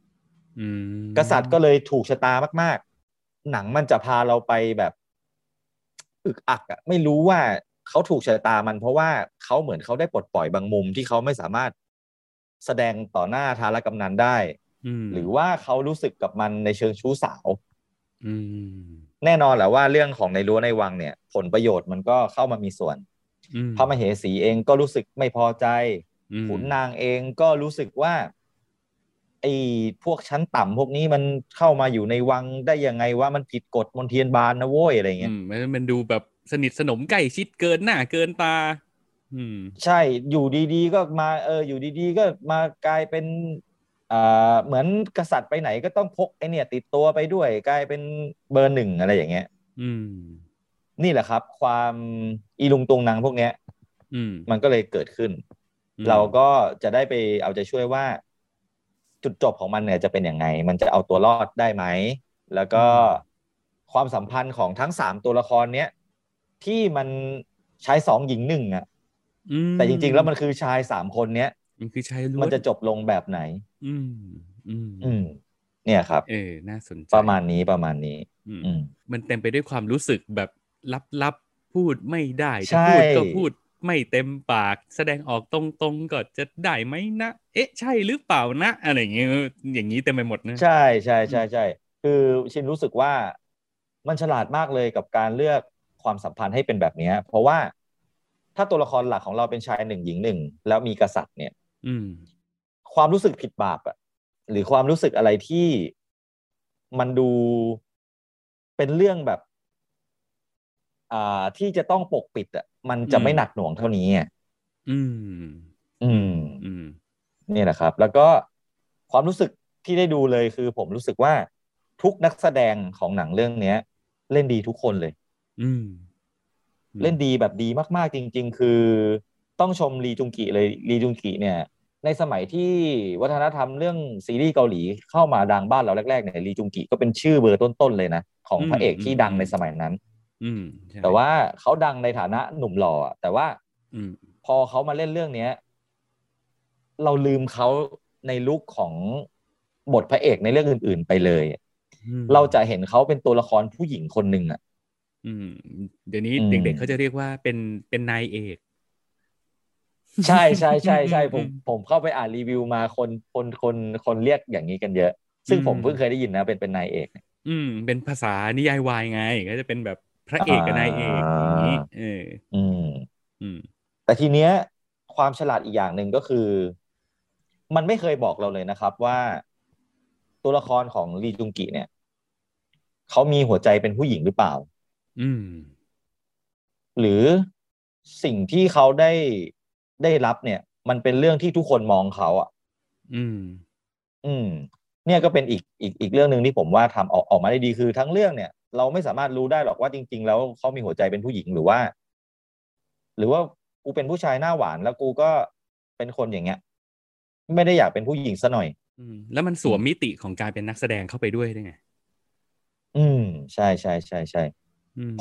อืมกษัตริย์ก็เลยถูกชะตามาก ๆ หนังมันจะพาเราไปแบบอึกอักอะไม่รู้ว่าเขาถูกชะตามัน เพราะว่าเขาเหมือนเขาได้ปลดปล่อยบางมุมที่เขาไม่สามารถแสดงต่อหน้าทารกำนันได้มหรือว่าเขารู้สึกกับมันในเชิงชู้สาวอืม แน่นอนแหละว่าเรื่องของในรั้วในวังเนี่ย ผลประโยชน์มันก็เข้ามามีส่วนอืมพระมเหสีเองก็รู้สึกไม่พอใจอืมขุนนางเองก็รู้สึกว่าไอ้พวกชั้นต่ำพวกนี้มันเข้ามาอยู่ในวังได้ยังไงว่ามันผิดกฎมนเทียนบานนะโว้ยอะไรอืเงี้ยมมันมันดูแบบสนิทสนมใกล้ชิดเกินหน้าเกินตา อืม ใช่อยู่ดีๆก็มาเอออยู่ดีๆก็มากลายเป็นอ่า เหมือนกษัตริย์ไปไหนก็ต้องพกไอเนี่ยติดตัวไปด้วยกลายเป็นเบอร์หนึ่งอะไรอย่างเงี้ย อืม นี่แหละครับ ความอีลุงตุงนางพวกเนี้ย อืม มันก็เลยเกิดขึ้นอืมเราก็จะได้ไปเอาใจช่วยว่า จุดจบของมันเนี่ยจะเป็นยังไง มันจะเอาตัวรอดได้ไหม แล้วก็ความสัมพันธ์ของทั้งสามตัวละครเนี้ยที่มันใช้สองหญิงหนึ่งอะอืมแต่จริง ๆ แล้วมันคือชายสามคนเนี้ย มันคือชายล้วนมันจะจบลงแบบไหน อืม อืม อืม เนี่ยครับ เออ น่าสนใจ ประมาณนี้ประมาณนี้ อืมอืมมันเต็มไปด้วยความรู้สึกแบบลับๆ พูดไม่ได้ใช่จะพูดก็พูดไม่เต็มปาก แสดงออกตรงๆก็จะได้ไหมนะ เอ๊ะ ใช่หรือเปล่านะ อะไรอย่างเงี้ยอย่างนี้เต็มไปหมดนะใช่ใช่ใช่ใช่คือชินรู้สึกว่ามันฉลาดมากเลยกับการเลือกความสัมพันธ์ให้เป็นแบบเนี้ยเพราะว่าถ้าตัวละครหลักของเราเป็นชายหนึ่งหญิงหนึ่งแล้วมีกษัตริย์เนี่ย อืม ความรู้สึกผิดบาปอะหรือความรู้สึกอะไรที่มันดูเป็นเรื่องแบบ อ่าที่จะต้องปกปิดอะมันจะอืมไม่หนักหน่วงเท่านี้อะอืม อืม อืมนี่แหละครับ แล้วก็ความรู้สึกที่ได้ดูเลยคือ ผมรู้สึกว่าทุกนักแสดงของหนังเรื่องเนี้ย เล่นดีทุกคนเลย อืม เล่นดีแบบดีมาก ๆ จริง ๆ คือ ต้องชมลีจุงกิเลยลีจุงกิเนี่ย ในสมัยที่วัฒนธรรมเรื่องซีรีส์เกาหลีเข้ามาดังบ้านเราแรกๆเนี่ยลีจุงกิก็เป็นชื่อเบอร์ต้นๆเลยนะ ของพระเอกที่ดังในสมัยนั้น อืมใช่แต่ว่าเขาดังในฐานะหนุ่มหล่ออะแต่ว่า อืมพอเขามาเล่นเรื่องเนี้ย เราลืมเขาในลุคของบทพระเอกในเรื่องอื่น ๆ ไปเลยอืมเราจะเห็นเขาเป็นตัวละครผู้หญิงคนหนึ่งอะอืมเดี๋ยวนี้อืมเด็กๆเขาจะเรียกว่าเป็นเป็นนายเอก ใช่ใช่ใช่ใช่ผมอืมผมเข้าไปอ่านรีวิวมาคนคนคนคนเรียกอย่างนี้กันเยอะ ซึ่งอืมผมเพิ่งเคยได้ยินนะเป็นเป็นนายเอกเนี่ยอืม เป็นภาษานิยายวายไง ก็จะเป็นแบบพระเอกกับนายเอกอย่างนี้เอออืมอืม แต่ทีเนี้ย ความฉลาดอีกอย่างหนึ่งก็คือ มันไม่เคยบอกเราเลยนะครับว่า ตัวละครของลีจุงกิเนี่ยเขามีหัวใจเป็นผู้หญิงหรือเปล่า อืม หรือสิ่งที่เขาได้ ได้รับเนี่ย มันเป็นเรื่องที่ทุกคนมองเขาอะ อืม อืม เนี่ยก็เป็นอีกอีกอีกเรื่องหนึ่งที่ผมว่าทำออกออกมาได้ดีคือทั้งเรื่องเนี่ย เราไม่สามารถรู้ได้หรอกว่าจริง ๆ แล้วเขามีหัวใจเป็นผู้หญิงหรือว่า หรือว่ากูเป็นผู้ชายหน้าหวานแล้วกูก็เป็นคนอย่างเงี้ย ไม่ได้อยากเป็นผู้หญิงซะหน่อย อืม แล้วมันสวมมิติของการเป็นนักแสดงเข้าไปด้วยได้ไง อืม ใช่ใช่ใช่ใช่อื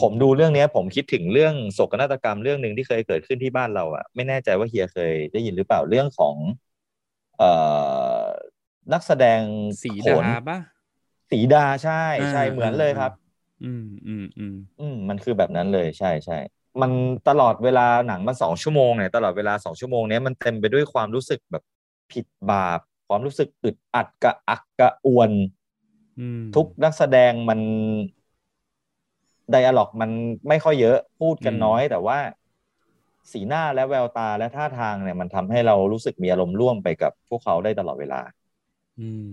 ผมดูเรื่องเนี้ยผมคิดถึงเรื่องโศกนาฏกรรมเรื่องหนึ่งที่เคยเกิดขึ้นที่บ้านเราอะไม่แน่ใจว่าเฮียเคยได้ยินหรือเปล่าเรื่องของ เอ่อนักแสดงสีโขดานปะสีดาใช่ใช่อ่าเหมือนเลยครับ อืมอืมอืมอืมมันคือแบบนั้นเลยใช่ใช่มันตลอดเวลาหนังมันสองชั่วโมงเนี่ยตลอดเวลาสองชั่วโมงเนี้ยมันเต็มไปด้วยความรู้สึกแบบผิดบาปความรู้สึกอึดอัดกระอักกระอ่วนอืมทุกนักแสดงมัน ไดอะล็อกมันไม่ค่อยเยอะพูดกันอืมน้อย แต่ว่า สีหน้าและแววตาและท่าทางเนี่ย มันทำให้เรารู้สึกมีอารมณ์ร่วมไปกับพวกเขาได้ตลอดเวลา อืม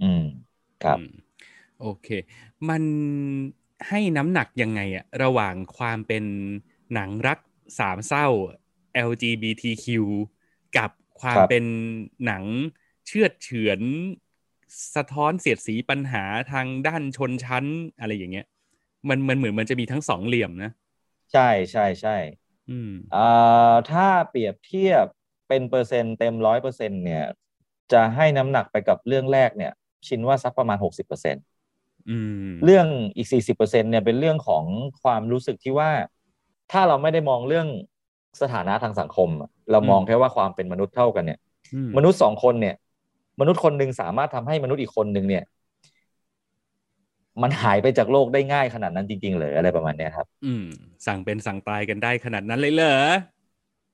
อืม ครับอืมโอเค มันให้น้ำหนักยังไงอะระหว่างความเป็นหนังรักสามเศร้า LGBTQ กับความครับเป็นหนังเชือดเฉือน สะท้อนเสียดสีปัญหาทางด้านชนชั้นอะไรอย่างเงี้ย มันมันเหมือนมันจะมีทั้งสองเหลี่ยมนะ ใช่ใช่ใช่อืมอ่าถ้าเปรียบเทียบเป็นเปอร์เซ็นต์เต็มร้อยเปอร์เซ็นเนี่ย จะให้น้ำหนักไปกับเรื่องแรกเนี่ย ชินว่าสักประมาณหกสิบเปอร์เซ็นอืมเรื่องอีกสี่สิบเปอร์เซ็นเนี่ยเป็นเรื่องของความรู้สึกที่ว่า ถ้าเราไม่ได้มองเรื่องสถานะทางสังคมอะเรามองแค่ว่าความเป็นมนุษย์เท่ากันเนี่ยอืมนุษย์สองคนเนี่ย มนุษย์คนหนึ่งสามารถทำให้มนุษย์อีกคนหนึ่งเนี่ย มันหายไปจากโลกได้ง่ายขนาดนั้นจริงๆเลยอะไรประมาณเนี้ยครับ อืม สั่งเป็นสั่งตายกันได้ขนาดนั้นเลยเหรอ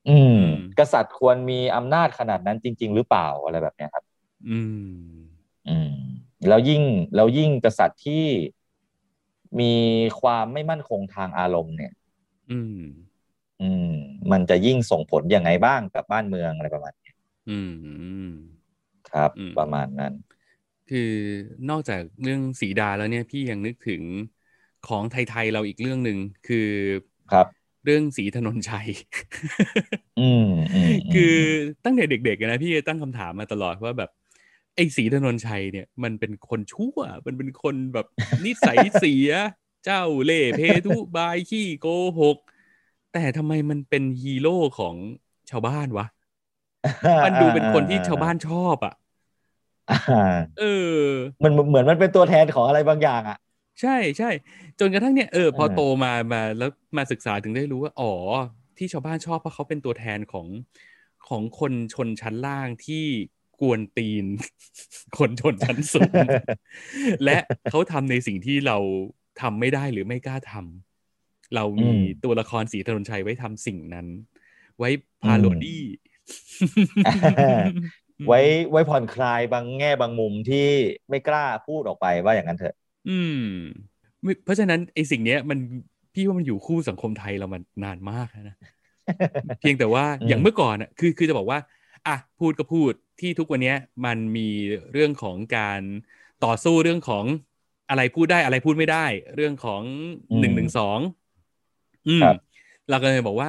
อืมอืมกษัตริย์ควรมีอำนาจขนาดนั้นจริง ๆ หรือเปล่าอะไรแบบเนี้ยครับ อืม อืมแล้วยิ่งแล้วยิ่งกษัตริย์ที่มีความไม่มั่นคงทางอารมณ์เนี่ย อืม อืม มันจะยิ่งส่งผลยังไงบ้างกับบ้านเมืองอะไรประมาณนี้อืม ครับอืมประมาณนั้น คือนอกจากเรื่องสีดาแล้วเนี่ยพี่ยังนึกถึงของไทยๆเราอีกเรื่องหนึ่งคือครับเรื่องสีถนนชัย อืมอืมมคือตั้งแต่เด็กๆนะพี่ตั้งคำถามมาตลอดว่าแบบไอ้สีถนนชัยเนี่ย มันเป็นคนชั่ว มันเป็นคนแบบนิสัยเสีย เจ้าเล่ห์เพทุบายขี้โกหก แต่ทำไมมันเป็นฮีโร่ของชาวบ้านวะ มันดูเป็นคนที่ชาวบ้านชอบอะอ่า เออ มันเหมือนมันเป็นตัวแทนของอะไรบางอย่างอะ ใช่ใช่จนกระทั่งเนี่ยเออพอเออโตมามาแล้วมาศึกษาถึงได้รู้ว่าอ๋อที่ชาวบ้านชอบเพราะเขาเป็นตัวแทนของของคนชนชั้นล่างที่กวนตีน คนชนชั้นสูง และเขาทำในสิ่งที่เราทำไม่ได้หรือไม่กล้าทำเรามีอืมตัวละครสีถนนชัยไว้ทำสิ่งนั้น ไว้พาโรดี้ ไว้ไว้ผ่อนคลายบางแง่บางมุมที่ไม่กล้าพูดออกไปว่าอย่างนั้นเถอะ อืมไม่เพราะฉะนั้นไอ้สิ่งเนี้ยมันพี่ว่ามันอยู่คู่สังคมไทยเรามันนานมากแล้วนะเพียงแต่ว่าอืมอย่างเมื่อก่อนอะคือคือจะบอกว่าอะพูดก็พูดที่ทุกวันเนี้ยมันมีเรื่องของการต่อสู้เรื่องของอะไรพูดได้อะไรพูดไม่ได้ เรื่องของหนึ่งหนึ่งสองอืมครับเราก็เลยบอกว่า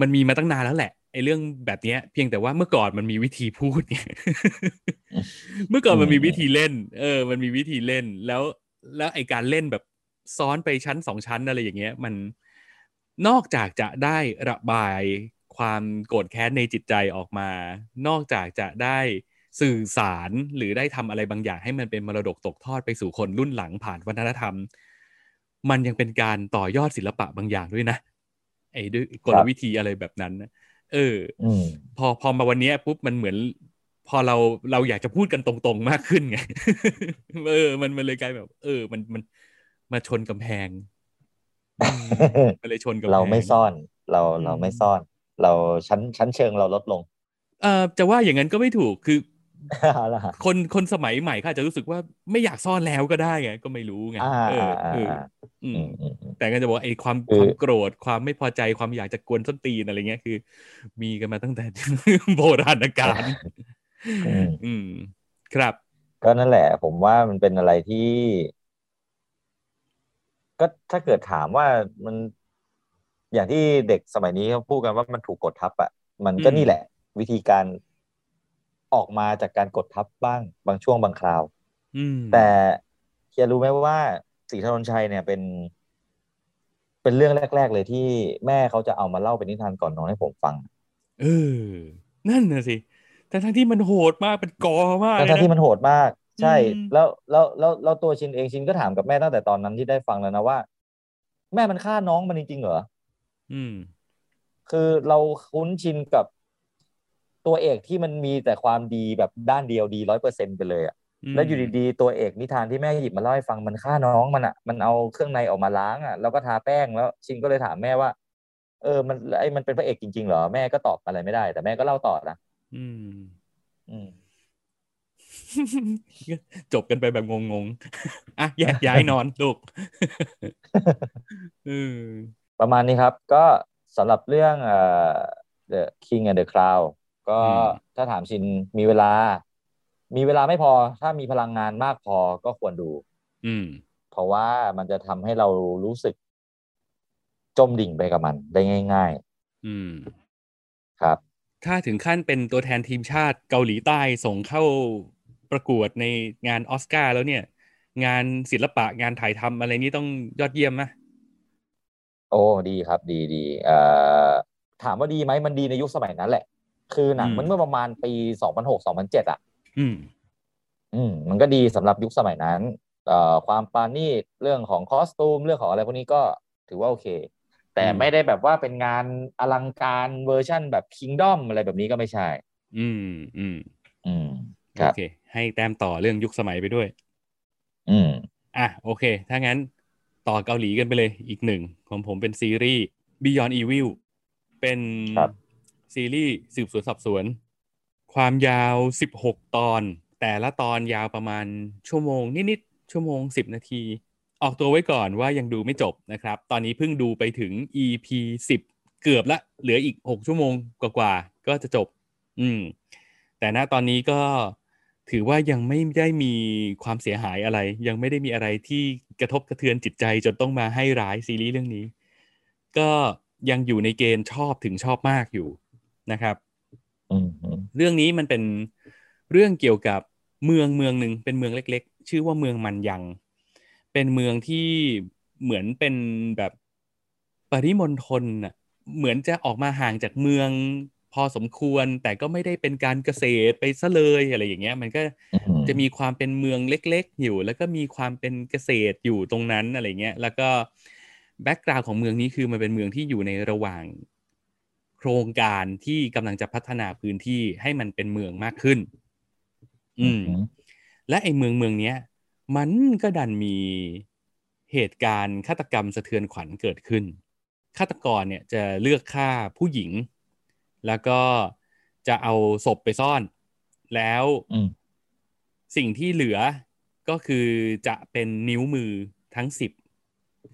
มันมีมาตั้งนานแล้วแหละ ไอ้เรื่องแบบเนี้ย เพียงแต่ว่าเมื่อก่อนมันมีวิธีพูดไงเมื่อก่อนมันมีวิธีเล่น เออ มันมีวิธีเล่นแล้ว แล้วไอการเล่นแบบซ้อนไปชั้นสองชั้นอะไรอย่างเงี้ย มันนอกจากจะได้ระบายความโกรธแค้นในจิตใจออกมา นอกจากจะได้สื่อสารหรือได้ทำอะไรบางอย่างให้มันเป็นมรดกตกทอดไปสู่คนรุ่นหลังผ่านวัฒนธรรม มันยังเป็นการต่อยอดศิลปะบางอย่างด้วยนะไอ้ด้วยกลวิธีอะไรแบบนั้นนะ เอออืมพอพอมาวันเนี้ยปุ๊บมันเหมือน พอเราเราอยากจะพูดกันตรงๆมากขึ้นไงเออ มันมันเลยกลายแบบ เออ มันมันมาชนกำแพงอืมก็เลยชนกับเราไม่แผงซ่อน เราอืมเราไม่ซ่อน เราชั้นชั้นเชิงเราลดลง เอ่อจะว่าอย่างนั้นก็ไม่ถูกคือเอาละฮะ คนคนสมัยใหม่เขาอาจจะรู้สึกว่าไม่อยากซ่อนแล้วก็ได้ไงก็ไม่รู้ไงอ่าเอออ่าเอออ่าอือืมมอืมอืมแต่ก็จะบอกว่าไอ้ความคือความโกรธความไม่พอใจความอยากจะกวนส้นตีนอะไรเงี้ยคือ มีกันมาตั้งแต่โบราณกาลอืมอืมครับ ก็นั่นแหละ ผมว่ามันเป็นอะไรที่ ก็ถ้าเกิดถามว่ามันอย่างที่เด็กสมัยนี้เขาพูดกันว่ามันถูกกดทับอะ มันก็อืมนี่แหละ วิธีการ ออกมาจากการกดทับบ้างบางช่วงบางคราวอืมแต่เฮียรู้ไหมว่าศรีถนนชัยเนี่ยเป็น เป็นเรื่องแรก ๆ เลยที่แม่เขาจะเอามาเล่าเป็นนิทานก่อนนอนให้ผมฟัง เออ นั่นน่ะสิแต่ทั้งที่มันโหดมากเป็นกอมากเลยทั้งๆที่นะมันโหดมาก ใช่อืมแล้วแล้วแล้วแล้วตัวชินเองชินก็ถามกับแม่ตั้งแต่ตอนนั้นที่ได้ฟังแล้วนะว่า แม่มันฆ่าน้องมันจริงๆเหรออืม คือเราคุ้นชินกับ ตัวเอกที่มันมีแต่ความดีแบบด้านเดียวดีร้อยเปอร์เซ็นไปเลยอะมแล้วอยู่ดีๆตัวเอกนิทานที่แม่หยิบมาเล่าให้ฟังมันฆ่าน้องมันอะมันเอาเครื่องในออกมาล้างอะแล้วก็ทาแป้งแล้วชินก็เลยถามแม่ว่า เออ มันไอ้มันเป็นพระเอกจริงๆเหรอแม่ก็ตอบอะไรไม่ได้ แต่แม่ก็เล่าต่อนะอืม อืมจบกันไปแบบงงๆ อะแยกย้ายนอนลูกเออประมาณนี้ครับ ก็สำหรับเรื่องเอ่อ The King and the Crown ก็อืมถ้าถามชินมีเวลา มีเวลาไม่พอ ถ้ามีพลังงานมากพอก็ควรดู อืม เพราะว่ามันจะทำให้เรารู้สึก จมดิ่งไปกับมันได้ง่ายอืมๆครับ ถ้าถึงขั้นเป็นตัวแทนทีมชาติเกาหลีใต้ส่งเข้าประกวดในงานออสการ์แล้วเนี่ย งานศิลปะงานถ่ายทำอะไรนี่ต้องยอดเยี่ยมไหมโอ้ดีครับ ดีดีเอ่อถามว่าดีไหมมันดีในยุคสมัยนั้นแหละ คือหนังมันเมื่อประมาณปีสองพันหกสองพันเจ็ดอะ อืม อืม มันก็ดีสำหรับยุคสมัยนั้น เอ่อความปราณีตเรื่องของ costume เรื่องของอะไรพวกนี้ก็ถือว่าโอเค แต่อืมไม่ได้แบบว่าเป็นงานอลังการเวอร์ชั่นแบบ Kingdom อะไรแบบนี้ก็ไม่ใช่ อืม อืม อืมครับ โอเค ให้แต้มต่อเรื่องยุคสมัยไปด้วย อืม อะ โอเค ถ้างั้นต่อเกาหลีกันไปเลยอีกหนึ่งของผมเป็นซีรีส์ Beyond Evil เป็นครับ ซีรีส์สืบสวนสอบสวน ความยาว 16 ตอน แต่ละตอนยาวประมาณชั่วโมงนิดๆชั่วโมง 10 นาที ออกตัวไว้ก่อนว่ายังดูไม่จบนะครับ ตอนนี้เพิ่งดูไปถึง EP 10 เกือบละ เหลืออีก 6 ชั่วโมงกว่าๆก็จะจบ อืม แต่ณตอนนี้ก็ถือว่ายังไม่ได้มีความเสียหายอะไร ยังไม่ได้มีอะไรที่กระทบกระเทือนจิตใจจนต้องมาให้ร้ายซีรีส์เรื่องนี้ ก็ยังอยู่ในเกณฑ์ชอบถึงชอบมากอยู่ นะครับอืมอืมเรื่องนี้มันเป็นเรื่องเกี่ยวกับเมืองเมืองหนึ่งเป็นเมืองเล็ก ๆ ชื่อว่าเมืองมันยัง เป็นเมืองที่เหมือนเป็นแบบปริมณฑลน่ะเหมือนจะออกมาห่างจากเมืองพอสมควรแต่ก็ไม่ได้เป็นการเกษตรไปซะเลยอะไรอย่างเงี้ย มันก็อืมจะมีความเป็นเมืองเล็ก ๆ อยู่ แล้วก็มีความเป็นเกษตรอยู่ตรงนั้นอะไรเงี้ย แล้วก็แบ็กกราวของเมืองนี้คือมันเป็นเมืองที่อยู่ในระหว่าง โครงการที่กำลังจะพัฒนาพื้นที่ให้มันเป็นเมืองมากขึ้น อืม และไอ้เมืองเมืองเนี้ย มันก็ดันมีเหตุการณ์ฆาตกรรมสะเทือนขวัญเกิดขึ้น ฆาตกรเนี่ยจะเลือกฆ่าผู้หญิง แล้วก็จะเอาศพไปซ่อน แล้วอืมสิ่งที่เหลือก็คือจะเป็นนิ้วมือทั้งสิบ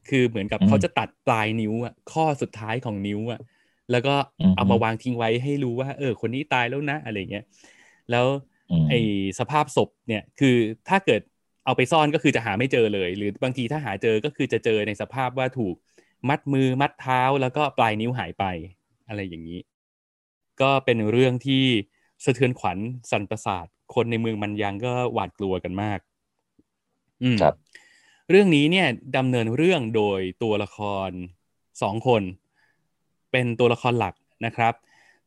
คือเหมือนกับอืมเขาจะตัดปลายนิ้วอะข้อสุดท้ายของนิ้วอะ แล้วก็อืมเอามาวางทิ้งไว้ให้รู้ว่า เออ คนนี้ตายแล้วนะอะไรเงี้ยแล้วอืมไอสภาพศพเนี่ยคือถ้าเกิดเอาไปซ่อนก็คือจะหาไม่เจอเลย หรือบางทีถ้าหาเจอก็คือจะเจอในสภาพว่าถูกมัดมือมัดเท้าแล้วก็ปลายนิ้วหายไปอะไรอย่างนี้ ก็เป็นเรื่องที่สะเทือนขวัญสั่นประสาทคนในเมืองมันยังก็หวาดกลัวกันมาก อืมครับ เรื่องนี้เนี่ยดำเนินเรื่องโดยตัวละครสองคน เป็นตัวละครหลักนะครับ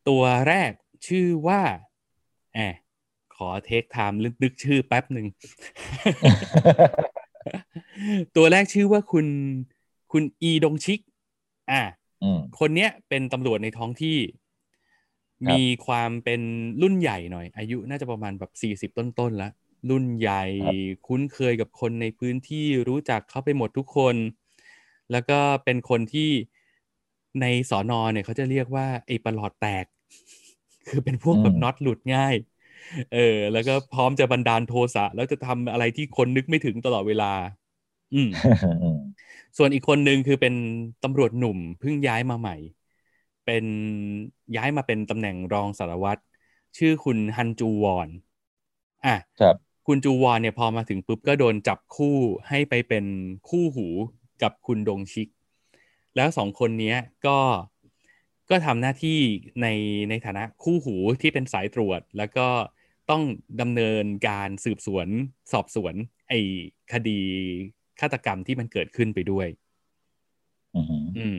ตัวแรกชื่อว่าแอบขอเทคไทม์นึกชื่อแป๊บหนึ่ง ตัวแรกชื่อว่าคุณคุณอีดงชิก อะอืมคนเนี้ยเป็นตำรวจในท้องที่ครับมีความเป็นรุ่นใหญ่หน่อย อายุน่าจะประมาณแบบสี่สิบต้นๆแล้วรุ่นใหญ่คุ้นเคยกับคนในพื้นที่รู้จักเขาไปหมดทุกคน แล้วก็เป็นคนที่ ในสอนอเนี่ยเขาจะเรียกว่าไอ้ประหลอดแตก คือเป็นพวกแบบอืมน็อตหลุดง่าย เออ แล้วก็พร้อมจะบันดาลโทสะแล้วจะทำอะไรที่คนนึกไม่ถึงตลอดเวลา อืมอืมส่วนอีกคนหนึ่งคือเป็นตำรวจหนุ่มเพิ่งย้ายมาใหม่ เป็นย้ายมาเป็นตำแหน่งรองสารวัตรชื่อคุณฮันจูวอน อะครับ คุณจูวอนเนี่ยพอมาถึงปุ๊บก็โดนจับคู่ให้ไปเป็นคู่หูกับคุณดงชิก แล้วสองคนเนี้ยก็ก็ทำหน้าที่ในในฐานะคู่หูที่เป็นสายตรวจ แล้วก็ต้องดำเนินการสืบสวนสอบสวน ไอ้คดีฆาตกรรมที่มันเกิดขึ้นไปด้วยอืมอืม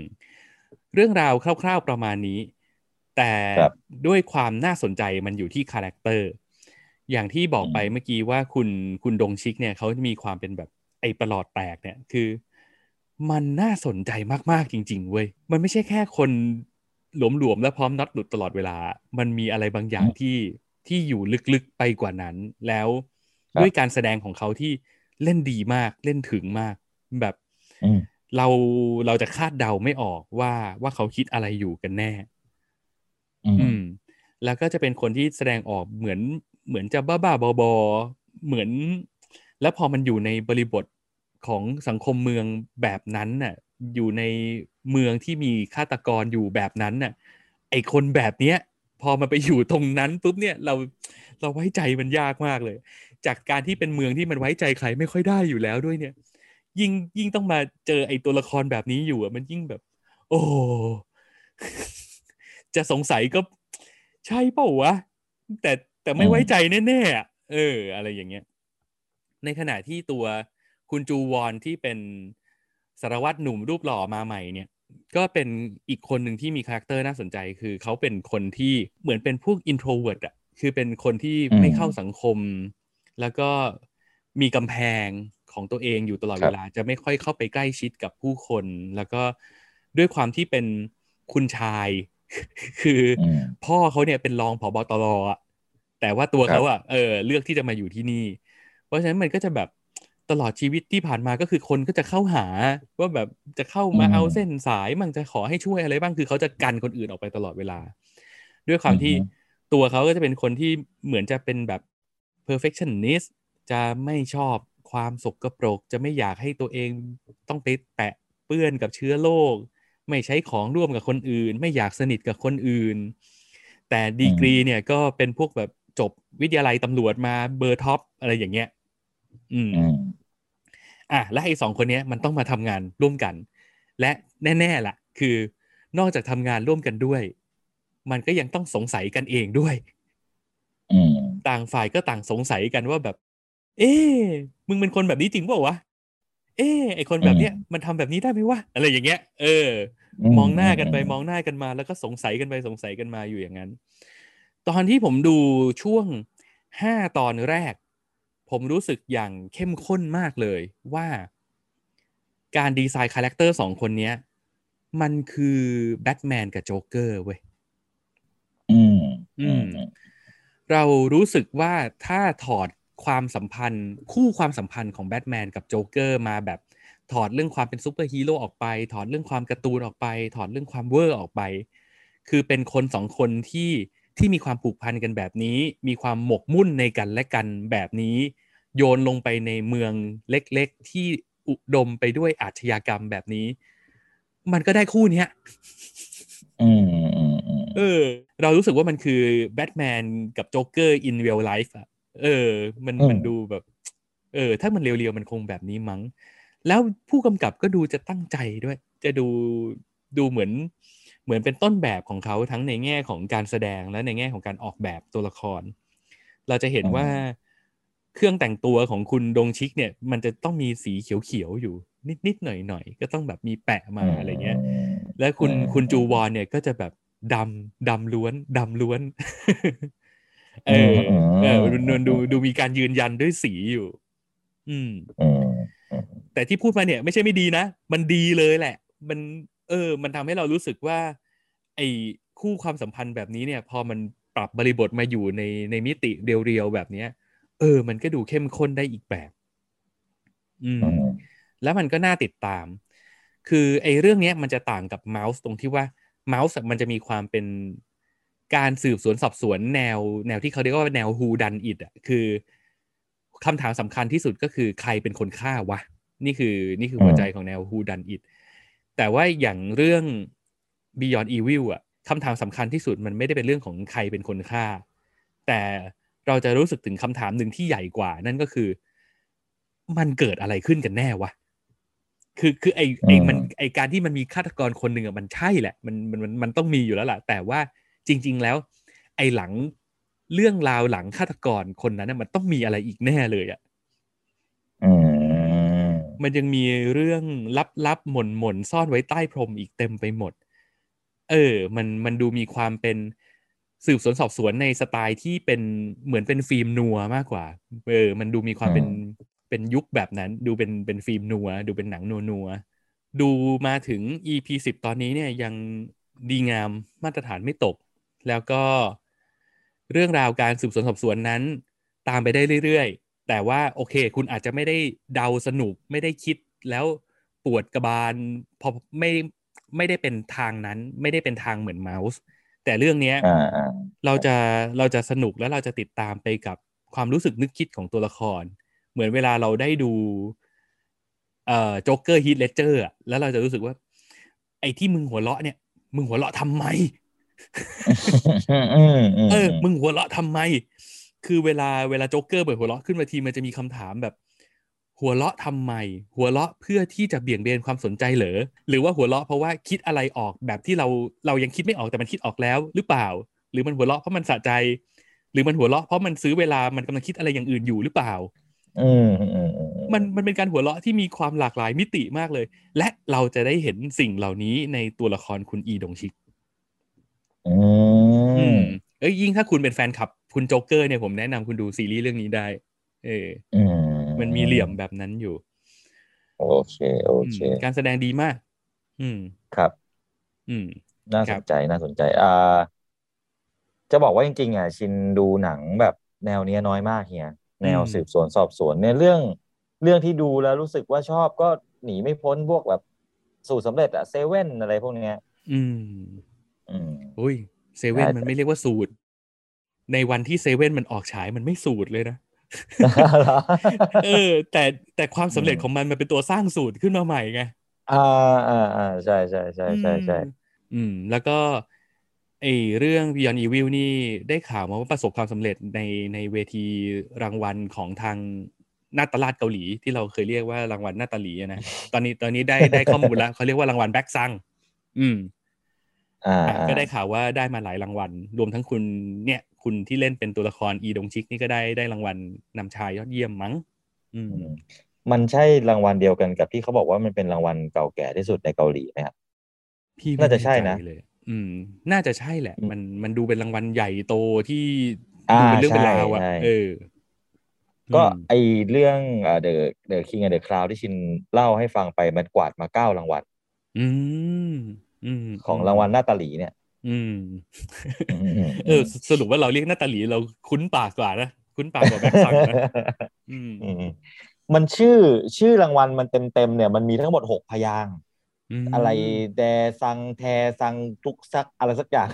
เรื่องราวคร่าว ๆประมาณนี้ แต่ครับด้วยความน่าสนใจมันอยู่ที่ character อย่างที่บอกไปอืมเมื่อกี้ว่าคุณคุณดงชิกเนี่ยเขามีความเป็นแบบไอ้ประหลอดแตกเนี่ย คือ มันน่าสนใจมากๆจริง ๆ เว้ย มันไม่ใช่แค่คนหลวมๆและพร้อมน็อตหลุดตลอดเวลา มันมีอะไรบางอย่างที่ที่อยู่ลึกๆไปกว่านั้น แล้วด้วยการแสดงของเขาที่เล่นดีมากเล่นถึงมากแบบอืมเราเราจะคาดเดาไม่ออกว่าว่าเขาคิดอะไรอยู่กันแน่ อืมอืมแล้วก็จะเป็นคนที่แสดงออกเหมือนเหมือนจะบ้าบ้าๆบอๆเหมือน แล้วพอมันอยู่ในบริบท ของสังคมเมืองแบบนั้นน่ะอยู่ในเมืองที่มีฆาตกรอยู่แบบนั้นน่ะไอคนแบบเนี้ยพอมาไปอยู่ตรงนั้นปุ๊บเนี่ยเราเราไว้ใจมันยากมากเลย จากการที่เป็นเมืองที่มันไว้ใจใครไม่ค่อยได้อยู่แล้วด้วยเนี่ย ยิ่งยิ่งต้องมาเจอไอตัวละครแบบนี้อยู่อะมันยิ่งแบบ โอ้จะสงสัยก็ใช่เปล่าวะแต่แต่ไม่ไว้ใจแน่ๆอะเออ อะไรอย่างเงี้ย ในขณะที่ตัว คุณจูวอนที่เป็นสารวัตรหนุ่มรูปหล่อมาใหม่เนี่ย ก็เป็นอีกคนหนึ่งที่มี character น่าสนใจ คือเขาเป็นคนที่เหมือนเป็นพวก introvert อะคือเป็นคนที่อืมไม่เข้าสังคม แล้วก็มีกำแพงของตัวเองอยู่ตลอดเวลา ครับ จะไม่ค่อยเข้าไปใกล้ชิดกับผู้คน แล้วก็ด้วยความที่เป็นคุณชาย คืออืมพ่อเขาเนี่ยเป็นรองผบตรอะแต่ว่าตัวครับเขาอะเออเลือกที่จะมาอยู่ที่นี่ เพราะฉะนั้นมันก็จะแบบ ตลอดชีวิตที่ผ่านมาก็คือคนก็จะเข้าหาว่าแบบจะเข้ามาอืมเอาเส้นสายมั่งจะขอให้ช่วยอะไรบ้างคือเขาจะกันคนอื่นออกไปตลอดเวลา ด้วยความที่อือฮึตัวเขาก็จะเป็นคนที่เหมือนจะเป็นแบบ perfectionist จะไม่ชอบความสกปรก จะไม่อยากให้ตัวเองต้องไปแปะเปื้อนกับเชื้อโรคไม่ใช้ของร่วมกับคนอื่น ไม่อยากสนิทกับคนอื่น แต่ดีกรีเนี่ยก็เป็นพวกแบบจบวิทยาลัยตำรวจมาเบอร์ท็อปอะไรอย่างเงี้ย อืมอืมอะและไอ้สองคนเนี้ยมันต้องมาทำงานร่วมกัน และแน่ๆล่ะ คือนอกจากทำงานร่วมกันด้วย มันก็ยังต้องสงสัยกันเองด้วยอืมต่างฝ่ายก็ต่างสงสัยกันว่าแบบ เอ๊ะมึงเป็นคนแบบนี้จริงเปล่าวะเอ๊ะไอคนแบบเนี้ยมันทำแบบนี้ได้ไหมวะอะไรอย่างเงี้ย เออ มองหน้ากันไปมองหน้ากันมา แล้วก็สงสัยกันไปสงสัยกันมาอยู่อย่างนั้น ตอนที่ผมดูช่วงห้าตอนแรก ผมรู้สึกอย่างเข้มข้นมากเลยว่าการ design character สองคนเนี้ย มันคือแบทแมนกับโจ๊กเกอร์เว้ยอืมอืมเรารู้สึกว่าถ้าถอดความสัมพันธ์ คู่ความสัมพันธ์ของแบทแมนกับโจ๊กเกอร์มาแบบถอดเรื่องความเป็นซูเปอร์ฮีโร่ออกไป ถอดเรื่องความการ์ตูนออกไป ถอดเรื่องความเวอร์ออกไป คือเป็นคนสองคนที่ ที่มีความผูกพันกันแบบนี้ มีความหมกมุ่นในกันและกันแบบนี้ โยนลงไปในเมืองเล็กๆ ที่อุดมไปด้วยอาชญากรรมแบบนี้ มันก็ได้คู่เนี้ยอืมอืมอืมเออ เรารู้สึกว่ามันคือแบทแมนกับ Joker in real life อะเออ มันมันดูแบบ เออ ถ้ามันเรียวๆ มันคงแบบนี้มั้ง แล้วผู้กำกับก็ดูจะตั้งใจด้วย จะดูดูเหมือน เหมือนเป็นต้นแบบของเขาทั้งในแง่ของการแสดงและในแง่ของการออกแบบตัวละคร เราจะเห็นว่าเครื่องแต่งตัวของคุณดงชิกเนี่ย มันจะต้องมีสีเขียวๆอยู่ นิดๆหน่อยๆก็ต้องแบบมีแปะมาอะไรเงี้ย แล้วคุณอืมคุณจูวอนเนี่ยก็จะแบบดำดำล้วนดำล้วน เออเออดูดูดูดูมีการยืนยันด้วยสีอยู่อืมอืมแต่ที่พูดมาเนี่ย ไม่ใช่ไม่ดีนะ มันดีเลยแหละ มัน เออ มันทำให้เรารู้สึกว่า ไอ้คู่ความสัมพันธ์แบบนี้เนี่ย พอมันปรับบริบทมาอยู่ในในมิติเรียวๆแบบเนี้ย เออ มันก็ดูเข้มข้นได้อีกแบบอืมอืม แล้วมันก็น่าติดตาม คือไอ้เรื่องเนี้ยมันจะต่างกับเมาส์ตรงที่ว่าเมาส์มันจะมีความเป็นการสืบสวนสอบสวนแนว แนวที่เขาเรียกว่าแนว who done it อะคือคำถามสำคัญที่สุดก็คือใครเป็นคนฆ่าวะ นี่คือ นี่คือหัวใจของแนว who done it แต่ว่าอย่างเรื่อง beyond evil อะคำถามสำคัญที่สุดมันไม่ได้เป็นเรื่องของใครเป็นคนฆ่า แต่เราจะรู้สึกถึงคำถามหนึ่งที่ใหญ่กว่า นั่นก็คือ มันเกิดอะไรขึ้นกันแน่วะคือคือไอไอมันไอการที่มันมีฆาตกรคนหนึ่งอะมันใช่แหละมันมันมันมันต้องมีอยู่แล้วล่ะ แต่ว่าจริง ๆ แล้ว ไอหลังเรื่องราวหลังฆาตกรคนนั้นน่ะมันต้องมีอะไรอีกแน่เลยอะอื มมันยังมีเรื่องลับๆหม่นหม่นๆซ่อนไว้ใต้พรมอีกเต็มไปหมด เออ มันมันดูมีความเป็นสืบสวนสอบสวนในสไตล์ที่เป็นเหมือนเป็นฟิล์มนัวมากกว่า เออ มันดูมีความเป็นเป็นยุคแบบนั้น ดูเป็นเป็นฟิล์มนัว ดูเป็นหนังนัวนัวๆดูมาถึง EP สิบตอนนี้เนี่ยยังดีงามมาตรฐานไม่ตก แล้วก็เรื่องราวการสืบสวนสอบสวนนั้น ตามไปได้เรื่อยๆ แต่ว่าโอเค คุณอาจจะไม่ได้เดาสนุกไม่ได้คิดแล้วปวดกระบาลพอไม่ไม่ได้เป็นทางนั้น ไม่ได้เป็นทางเหมือนเมาส์แต่เรื่องเนี้ยอ่าอ่าเราจะเราจะสนุกและเราจะติดตามไปกับความรู้สึกนึกคิดของตัวละคร เหมือนเวลาเราได้ดูเอ่อ Joker Heath Ledger แล้วเราจะรู้สึกว่า ไอ้ที่มึงหัวเราะเนี่ย มึงหัวเราะทำไมอืมอืมอืมเออ มึงหัวเราะทำไม คือเวลาเวลาโจ๊กเกอร์เปิดหัวเราะขึ้นมาทีมันจะมีคำถามแบบ หัวเราะทำไม หัวเราะเพื่อที่จะเบี่ยงเบนความสนใจเหรอหรือว่าหัวเราะเพราะว่าคิดอะไรออกแบบที่เราเรายังคิดไม่ออกแต่มันคิดออกแล้ว หรือเปล่า หรือมันหัวเราะเพราะมันสะใจ หรือมันหัวเราะเพราะมันซื้อเวลามันกำลังคิดอะไรอย่างอื่นอยู่หรือเปล่าอืมอืมอืมอืมมันมันเป็นการหัวเราะที่มีความหลากหลายมิติมากเลย และเราจะได้เห็นสิ่งเหล่านี้ในตัวละครคุณอีดงชิกอือืมมเอ้ยยิ่งถ้าคุณเป็นแฟนคลับ คุณโจ๊กเกอร์เนี่ยผมแนะนำคุณดูซีรีส์เรื่องนี้ได้ เอออืมมันมีเหลี่ยมแบบนั้นอยู่ โอเค โอเคอืมการแสดงดีมาก อืมครับ อืม น่าคสรับนใจน่าสนใจ อ่า จะบอกว่าจริงๆอะชินดูหนังแบบแนวเนี้ยน้อยมากเฮียแนวสืบสวนสอบสวนเนี่ยเรื่องเรื่องที่ดูแล้วรู้สึกว่าชอบก็หนีไม่พ้นพวกแบบสูตรสำเร็จอะเซเว่นอะไรพวกเนี้ย อืม อืมอุ้ยเซเว่นใช่มันไม่เรียกว่าสูตร ในวันที่เซเว่นมันออกฉายมันไม่สูตรเลยนะเหรอเออ แต่แต่ความสำเร็จอืมของมันมันเป็นตัวสร้างสูตรขึ้นมาใหม่ไงอ่าอ่าอ่าใช่ใช่ใช่ใช่ใช่อืมอืม แล้วก็ไอเรื่อง Beyond Evil นี่ได้ข่าวมาว่าประสบความสำเร็จในในเวทีรางวัลของทางนาตราชเกาหลีที่เราเคยเรียกว่ารางวัลนาตาหลีอะนะตอนนี้ตอนนี้ได้ได้ข้อมูลแล้วเขาเรียกว่ารางวัลแบ็กซังอืม อ่าอะอ่าก็ได้ข่าวว่าได้มาหลายรางวัล รวมทั้งคุณเนี่ย คุณที่เล่นเป็นตัวละครอีดงชิกนี่ก็ได้ได้รางวัลนำชายยอดเยี่ยมมั้งอืมอืม มันใช่รางวัลเดียวกันกับที่เขาบอกว่ามันเป็นรางวัลเก่าแก่ที่สุดในเกาหลีไหมครับพี่ไม่น่าจะใช่นะแใจเลยอืม น่าจะใช่แหละอืมมันมันดูเป็นรางวัลใหญ่โตที่อ่าดูเป็นเรื่องเป็นราวอะใช่ใช่เออ ก็อืมไอเรื่องเอ่อ The The King and the Crown ที่ชินเล่าให้ฟังไปมันกวาดมาเก้ารางวัลอืมอืมของรางวัลหน้าตาหลีเนี่ย อืมอืมอืม เออ สรุปว่าเราเรียกหน้าตาหลีเราคุ้นปากกว่านะ คุ้นปากกว่าแบ็คซังนะอืมอืม มันชื่อชื่อรางวัลมันเต็มเต็มๆเนี่ย มันมีทั้งหมดหกพยางค์มอะไรแดซังแทซังทุกซักอะไรสักอย่าง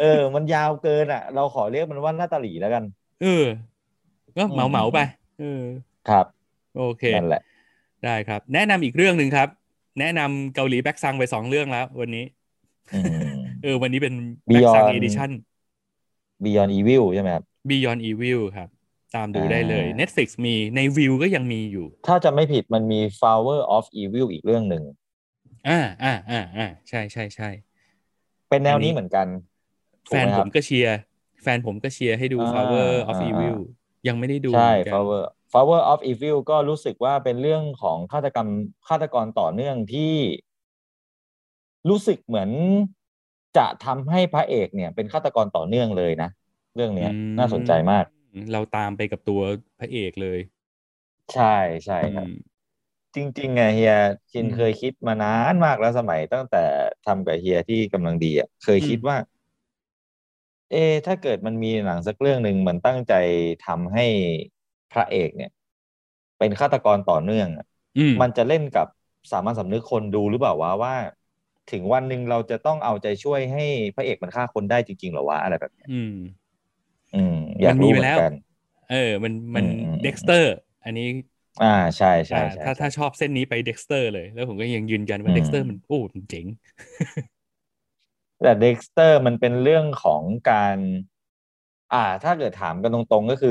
เออ มันยาวเกินอะ เราขอเรียกมันว่าหน้าตาหลีแล้วกัน เออ ก็เหมาเหมาๆไป เออ ครับ โอเคนั่นแหละ ได้ครับ แนะนำอีกเรื่องหนึ่งครับ แนะนำเกาหลีแบคซังไปสองเรื่องแล้ว วันนี้อืม เออ วันนี้เป็นแบ็ก Beyond ซัง Edition Beyond Evil ใช่ไหมครับ Beyond Evil ครับ ตามดูได้เลยอ่า Netflix มีในวิวก็ยังมีอยู่ ถ้าจะไม่ผิดมันมี Flower of Evil อีกเรื่องหนึ่งอ่าอ่าอ่าอ่าใช่ใช่ใช่เป็นแนวอันนี้นี้เหมือนกันถูแฟกนไหมผครับมก็เชียร์แฟนผมก็เชียร์ให้ดูอ่า Flower of อ่า Evil ยังไม่ได้ดูใช่เหมือนกัน Flower Flower of Evil ก็รู้สึกว่าเป็นเรื่องของฆาตกรรมฆาตกรต่อเนื่องที่ รู้สึกเหมือน จะทำให้พระเอกเนี่ยเป็นฆาตกรต่อเนื่องเลยนะ เรื่องเนี้ยอืมน่าสนใจมาก เราตามไปกับตัวพระเอกเลย ใช่ใช่ครับอืมจริงๆไงเฮียชินอืมเคยคิดมานานมากแล้วสมัยตั้งแต่ทำกับเฮียที่กำลังดีอะเคยคิดอืมว่า เอะถ้าเกิดมันมีหนังสักเรื่องหนึ่งมันตั้งใจทำให้พระเอกเนี่ย เป็นฆาตกรต่อเนื่องอะอืมมันจะเล่นกับสามัญสำนึกคนดูหรือเปล่าวะว่า ถึงวันหนึ่งเราจะต้องเอาใจช่วยให้พระเอกมันฆ่าคนได้จริงๆเหรอวะอะไรแบบเนี้ยอืม อืม อยากรู้เหมือนกันเออ มันมันอืมอืมเด็กสเตอร์ อันนี้ อ่าใช่ใช่อ่าใช่ถ้าถ้าชอบเส้นนี้ไป Dexter เลย แล้วผมก็ยังยืนยันว่าอืม Dexter มันโอ้มันเจ๋งแต่ Dexter มันเป็นเรื่องของการ อ่า ถ้าเกิดถามกันตรงๆก็คือ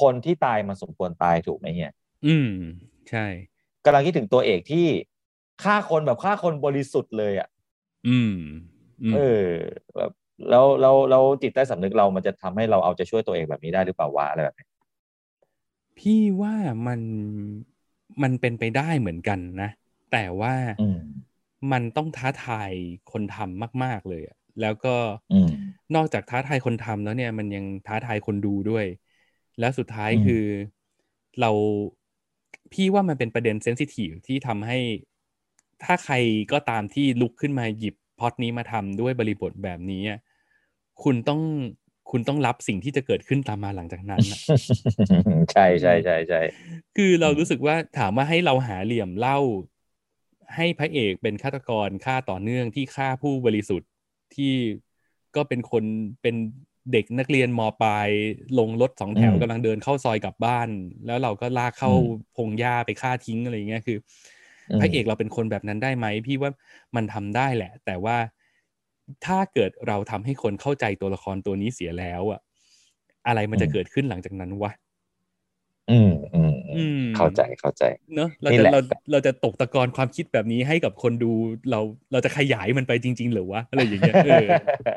คนที่ตายมันสมควรตายถูกไหมเฮียอืม ใช่กำลังคิดถึงตัวเอกที่ ฆ่าคนแบบฆ่าคนบริสุทธิ์เลยอะ อืมอืมเออแบบแล้วแล้วแล้วจิตใต้สำนึกเรามันจะทำให้เราเอาใจช่วยตัวเองแบบนี้ได้หรือเปล่าวะอะไรแบบนี้พี่ว่ามันมันเป็นไปได้เหมือนกันนะ แต่ว่าอืมมันต้องท้าทายคนทำมาก ๆเลยอะแล้วก็อืมนอกจากท้าทายคนทำแล้วเนี่ย มันยังท้าทายคนดูด้วย แล้วสุดท้ายอืมคือเราพี่ว่ามันเป็นประเด็นเซนซิทีฟที่ทำให้ ถ้าใครก็ตามที่ลุกขึ้นมาหยิบพล็อดนี้มาทำด้วยบริบทแบบนี้อะคุณต้องคุณต้องรับสิ่งที่จะเกิดขึ้นตามมาหลังจากนั้นอะใช่ใช่ใช่ใช่คือเราอืมรู้สึกว่าถามว่าให้เราหาเหลี่ยมเล่า ให้พระเอกเป็นฆาตกรฆ่าต่อเนื่องที่ฆ่าผู้บริสุทธิ์ที่ก็เป็นคนเป็นเด็กนักเรียนมปลายลงรถสองแถวกำลังเดินเข้าซอยกลับบ้าน แล้วเราก็ลากเข้าพงหญ้าไปฆ่าทิ้งอะไรอย่างเงี้ยคืออ พระเอกเราเป็นคนแบบนั้นได้ไหมพี่ว่ามันทำได้แหละ แต่ว่าถ้าเกิดเราทำให้คนเข้าใจตัวละครตัวนี้เสียแล้วอะอะไรมันจะเกิดขึ้นหลังจากนั้นวะอืมอืมอือืมมเข้าใจเข้าใจ เนอะเรานี่จะแหละเราเราจะตกตะกอนความคิดแบบนี้ให้กับคนดูเราเราจะขยายมันไปจริง ๆ หรือวะอะไรอย่างเงี้ยเออ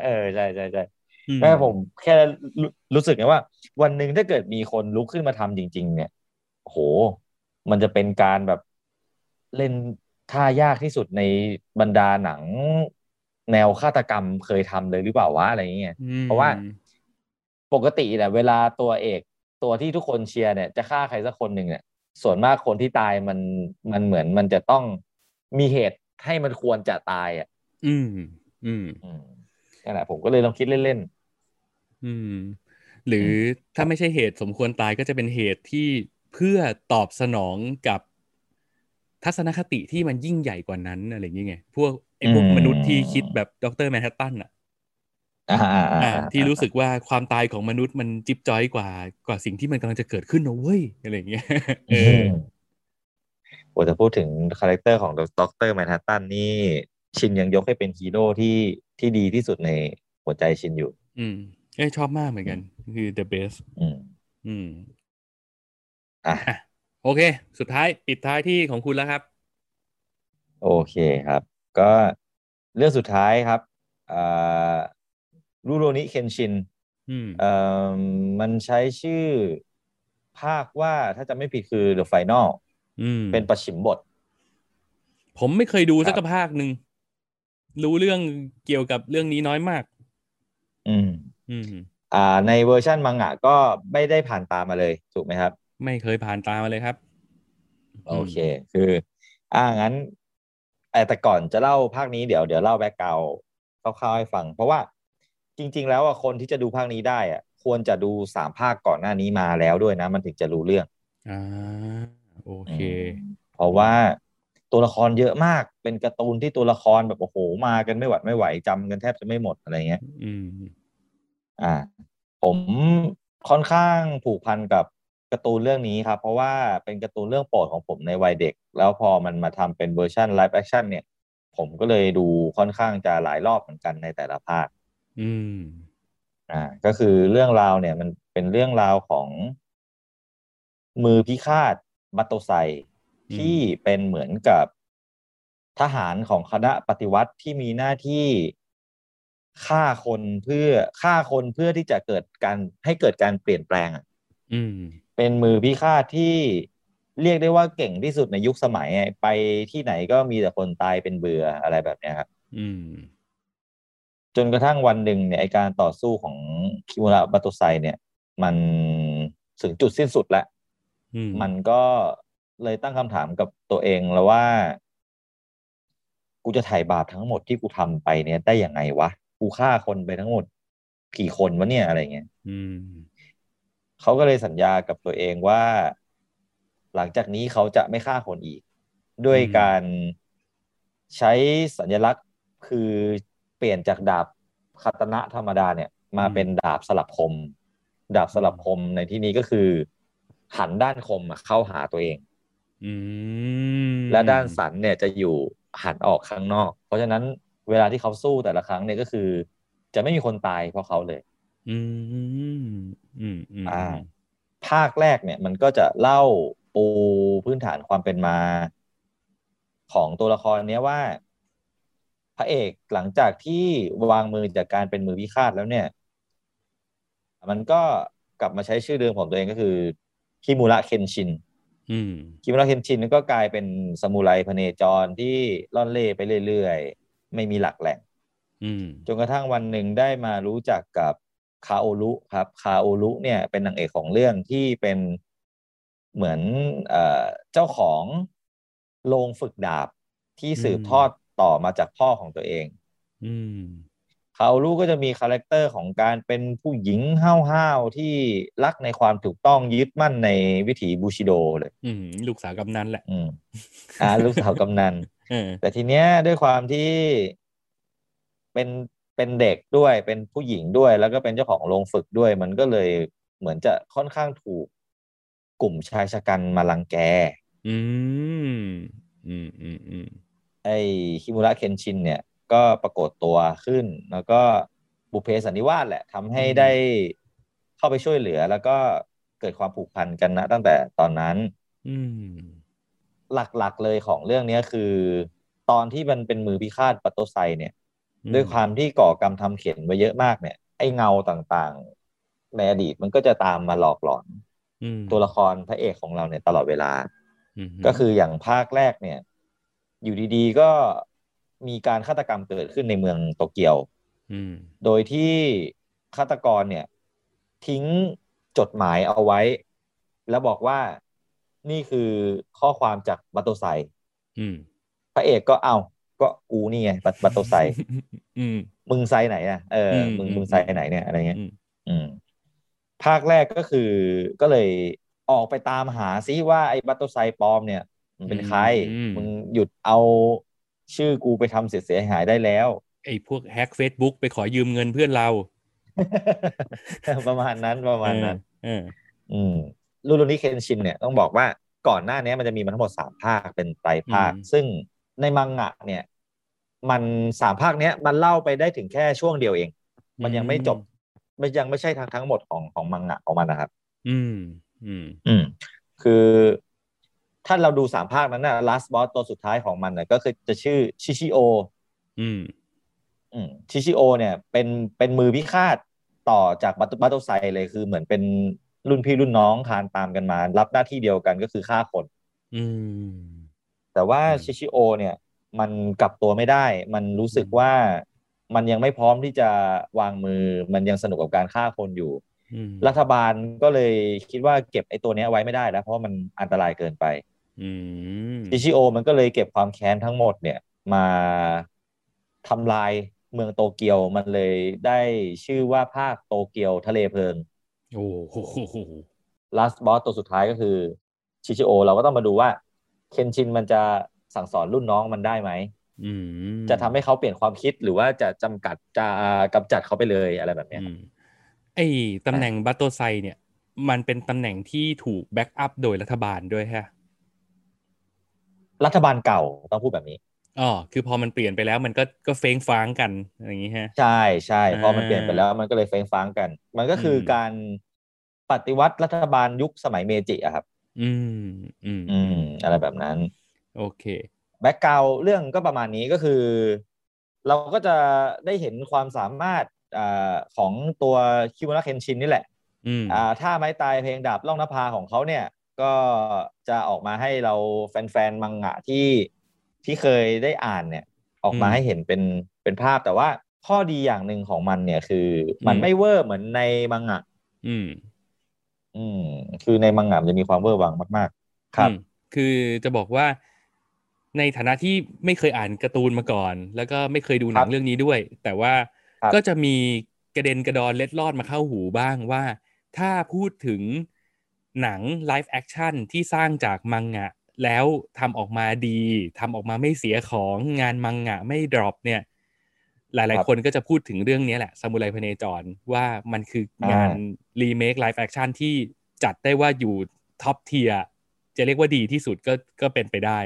เออใช่ใช่ใช่อืแม่ผมแค่รู้รู้สึกไงว่า วันหนึ่งถ้าเกิดมีคนลุกขึ้นมาทำจริง ๆ เนี่ยโห มันจะเป็นการแบบ เล่นท่ายากที่สุดในบรรดาหนังแนวฆาตกรรมเคยทำเลยหรือเปล่าวะอะไรอย่างเงี้ยอืมเพราะว่าปกติเนี่ยเวลาตัวเอกตัวที่ทุกคนเชียร์เนี่ยจะฆ่าใครสักคนหนึ่งเนี่ยส่วนมากคนที่ตายมันมันเหมือนมันจะต้องมีเหตุให้มันควรจะตายอะ อืม อืมอืมนั่นแหละผมก็เลยลองคิดเล่นอืม หรือถ้าไม่ใช่เหตุสมควรตายก็จะเป็นเหตุที่เพื่อตอบสนองกับ ทัศนคติที่มันยิ่งใหญ่กว่านั้นอะไรอย่างเงี้ยพวกไอ้พวกมนุษย์ที่คิดแบบดร.แมนฮัตตันอะๆอ่าอ่าอ่าอ่าที่รู้สึกว่าความตายของมนุษย์มันจิ๊บจ้อยกว่ากว่าสิ่งที่มันกำลังจะเกิดขึ้นนะเว้ยอะไรอย่างเงี้ยเออโอ้แต่พูดถึงคาแรคเตอร์ของด็อกเตอร์แมนฮัตตันนี่ชินยังยกให้เป็นฮีโร่ที่ที่ดีที่สุดในหัวใจชินอยู่ อืมเอ้ยชอบมากเหมือนกัน คือ the best อืม อืม อะอะ โอเค สุดท้ายปิดท้ายที่ของคุณแล้วครับ โอเคครับ ก็เรื่องสุดท้ายครับอ่ารูโรนิเคนชินอืมเอ่อมันใช้ชื่อภาคว่าถ้าจะไม่ผิดคือ The Final อืมเป็นประชิมบท ผมไม่เคยดูครับสักภาคหนึ่ง รู้เรื่องเกี่ยวกับเรื่องนี้น้อยมาก อืม อืม อ่า ในเวอร์ชันมังงะก็ไม่ได้ผ่านตามมาเลย ถูกไหมครับ ไม่เคยผ่านตามาเลยครับ โอเค คือ อ่างั้นเอ่อแต่ก่อนจะเล่าภาคนี้เดี๋ยวเดี๋ยวเล่า background คร่าวๆให้ฟัง เพราะว่าจริง ๆ แล้วอะคนที่จะดูภาคนี้ได้อะควรจะดูสามภาคก่อนหน้านี้มาแล้วด้วยนะ มันถึงจะรู้เรื่องอ่าโอเคอืมเพราะว่าตัวละครเยอะมากเป็นการ์ตูนที่ตัวละครแบบโอ้โหมากันไม่หวัดไม่ไหวจำกันแทบจะไม่หมดอะไรเงี้ย อืม อ่า ผมค่อนข้างผูกพันกับ การ์ตูนเรื่องนี้ครับ เพราะว่าเป็นการ์ตูนเรื่องโปรดของผมในวัยเด็ก แล้วพอมันมาทำเป็นเวอร์ชัน live action เนี่ย ผมก็เลยดูค่อนข้างจะหลายรอบเหมือนกันในแต่ละภาค อืม อ่า ก็คือเรื่องราวเนี่ย มันเป็นเรื่องราวของมือพิฆาตบัตโตไซอืมที่เป็นเหมือนกับทหารของคณะปฏิวัติที่มีหน้าที่ฆ่าคนเพื่อฆ่าคนเพื่อที่จะเกิดการให้เกิดการเปลี่ยนแปลงอะอืม เป็นมือพิฆาตที่เรียกได้ว่าเก่งที่สุดในยุคสมัยอะไปที่ไหนก็มีแต่คนตายเป็นเบื่ออะไรแบบเนี้ยครับ อืม จนกระทั่งวันหนึ่งเนี่ยไอการต่อสู้ของคิมุระบัตโตไซเนี่ย มันถึงจุดสิ้นสุดแล้วอืมมันก็เลยตั้งคำถามกับตัวเองแล้วว่า กูจะไถ่บาปทั้งหมดที่กูทำไปเนี่ยได้ยังไงวะ กูฆ่าคนไปทั้งหมดกี่คนวะเนี่ยอะไรเงี้ยอืม เขาก็เลยสัญญากับตัวเองว่า หลังจากนี้เขาจะไม่ฆ่าคนอีก ด้วยการใช้สัญลักษณ์คือเปลี่ยนจากดาบคาตนะธรรมดาเนี่ย มาเป็นดาบสลับคม ดาบสลับคมในที่นี้ก็คือ หันด้านคมเข้าหาตัวเองอและด้านสันเนี่ยจะอยู่หันออกข้างนอก เพราะฉะนั้นเวลาที่เขาสู้แต่ละครั้งเนี่ยก็คือ จะไม่มีคนตายเพราะเขาเลย อืมอืมอืมอ่า ภาคแรกเนี่ย มันก็จะเล่าปูพื้นฐานความเป็นมา ของตัวละครเนี้ยว่า พระเอกหลังจากที่วางมือจากการเป็นมือพิฆาตแล้วเนี่ย มันก็กลับมาใช้ชื่อเดิมของตัวเองก็คือคิมุระเคนชินอืมคิมุระเคนชินก็กลายเป็นซามูไรพเนจรที่ล่อนเล่ไปเรื่อยๆ ไม่มีหลักแหล่งอืมจนกระทั่งวันหนึ่งได้มารู้จักกับ คาโอรุครับคาโอรุเนี่ยเป็นนางเอกของเรื่องที่เป็นเหมือนเอ่อเจ้าของโรงฝึกดาบที่สืบทอดต่อมาจากพ่อของตัวเองอืมคาโอรุก็จะมีคาแรคเตอร์ของการเป็นผู้หญิงห้าวๆที่รักในความถูกต้องยึดมั่นในวิถีบูชิโดเลยอืมลูกสาวกำนันแหละอืมอ่าลูกสาวกำนันเออแต่ทีเนี้ยด้วยความที่เป็น เป็นเด็กด้วยเป็นผู้หญิงด้วย แล้วก็เป็นเจ้าของโรงฝึกด้วย มันก็เลยเหมือนจะค่อนข้างถูกกลุ่มชายชะกันมารังแก อืม อืมอืมอืมไอ้คิมุระเคนชินเนี่ย ก็ปรากฏตัวขึ้น แล้วก็บุพเพสันนิวาสแหละทำให้ได้เข้าไปช่วยเหลือ แล้วก็เกิดความผูกพันกันนะตั้งแต่ตอนนั้น อืม หลักๆเลยของเรื่องเนี้ยคือ ตอนที่มันเป็นมือพิฆาตปัตโตไซเนี่ย ด้วยความที่ก่อกรรมทำเข็นไว้เยอะมากเนี่ย ไอ้เงาต่างๆ ในอดีตมันก็จะตามมาหลอกหลอนอืมตัวละครพระเอกของเราเนี่ยตลอดเวลาอืมก็คืออย่างภาคแรกเนี่ย อยู่ดีๆก็มีการฆาตกรรมเกิดขึ้นในเมืองโตเกียวอืมโดยที่ฆาตกรเนี่ย ทิ้งจดหมายเอาไว้ แล้วบอกว่านี่คือข้อความจากบัตโตไซอืมพระเอกก็เอา ก็กูนี่ไงบัตบัตโตไซอืมมึงไซไหนอะเอออมมึงอืมมึงไซไหนเนี่ยอะไรเงี้ยอืมอืมภาคแรกก็คือก็เลยออกไปตามหาซิว่าไอ้บัตโตไซปลอมเนี่ย มันเป็นใคร มึงหยุดเอาชื่อกูไปทำเสียหายได้แล้ว ไอ้พวกแฮ็ก Facebook ไปขอยืมเงินเพื่อนเรา ประมาณนั้นประมาณนั้นเอออืมลูรุนิเคนชินเนี่ยต้องบอกว่าก่อนหน้านี้มันจะมีมันทั้งหมดสามภาคเป็นไตรภาค ซึ่งในมังงะเนี่ย มันสามภาคเนี้ย มันเล่าไปได้ถึงแค่ช่วงเดียวเอง มันยังไม่จบ มันยังไม่ใช่ทั้งทั้งหมดของของมังงะของมันนะครับ อืม อืม อืม คือ ถ้าเราดูสามภาคนั้นนะ last boss ตัวสุดท้ายของมันนะก็คือจะชื่อชิชิโอ อืม อืม ชิชิโอ เนี่ย เป็นเป็นมือพิฆาตต่อจากบัตบัตโตไซเลยคือเหมือนเป็นรุ่นพี่รุ่นน้องคานตามกันมา รับหน้าที่เดียวกันก็คือฆ่าคน อืม แต่ว่าอืมชิชิโอ เนี่ย มันกลับตัวไม่ได้ มันรู้สึกว่ามันยังไม่พร้อมที่จะวางมือ มันยังสนุกกับการฆ่าคนอยู่อืมรัฐบาลก็เลยคิดว่าเก็บไอ้ตัวเนี้ยไว้ไม่ได้แล้วเพราะว่ามันอันตรายเกินไปอืมชิชิโอ มันก็เลยเก็บความแค้นทั้งหมดเนี่ย มาทำลายเมืองโตเกียวมันเลยได้ชื่อว่าภาคโตเกียวทะเลเพลิงโอ้โห last boss ตัวสุดท้ายก็คือชิชิโอ เราก็ต้องมาดูว่า เคนชินมันจะ สั่งสอนรุ่นน้องมันได้ไหมอืมจะทำให้เขาเปลี่ยนความคิดหรือว่าจะจำกัดจะกำจัดเขาไปเลยอะไรแบบเนี้ยอืมไอ้ตำแหน่งบัตโตไซเนี่ย มันเป็นตำแหน่งที่ถูก back up โดยรัฐบาลด้วยฮะรัฐบาลเก่าต้องพูดแบบนี้อ๋อคือพอมันเปลี่ยนไปแล้วมันก็ก็เคว้งคว้างกันอย่างนี้ฮะใช่ใช่พอมันอ่าเปลี่ยนไปแล้วมันก็เลยเคว้งคว้างกัน มันก็คืออมการปฏิวัติรัฐบาลยุคสมัยเมจิอะครับ อืมอืมอืมอะไรแบบนั้น โอเค background เรื่องก็ประมาณนี้ก็คือ เราก็จะได้เห็นความสามารถอ่าของตัวคิวนาเคนชินนี่แหละอืมอ่าถ้าไม้ตายเพลงดาบล่องนภาของเขาเนี่ย ก็จะออกมาให้เราแฟนๆมังงะที่ที่เคยได้อ่านเนี่ย ออกมาอืมให้เห็นเป็นเป็นภาพแต่ว่าข้อดีอย่างหนึ่งของมันเนี่ยคือ มันอืมไม่เวอร์เหมือนในมังงะ อืม อืม คือในมังงะมันจะมีความเวอร์วังมาก ๆ ครับอืมคือจะบอกว่า ในฐานะที่ไม่เคยอ่านการ์ตูนมาก่อน แล้วก็ไม่เคยดูหนัครังบเรื่องนี้ด้วย แต่ว่าครับก็จะมีกระเด็นกระดอนเล็ดลอดมาเข้าหูบ้างว่า ถ้าพูดถึงหนัง live action ที่สร้างจากมังงะ แล้วทำออกมาดีทำออกมาไม่เสียของงานมังงะไม่ drop เนี่ย หลายครับๆคนก็จะพูดถึงเรื่องนี้แหละซามูไรพเนจรว่ามันคืองาน remake live action ที่จัดได้ว่าอยู่ท็อปเทียจะเรียกว่าดีที่สุดก็ก็เป็นไปได้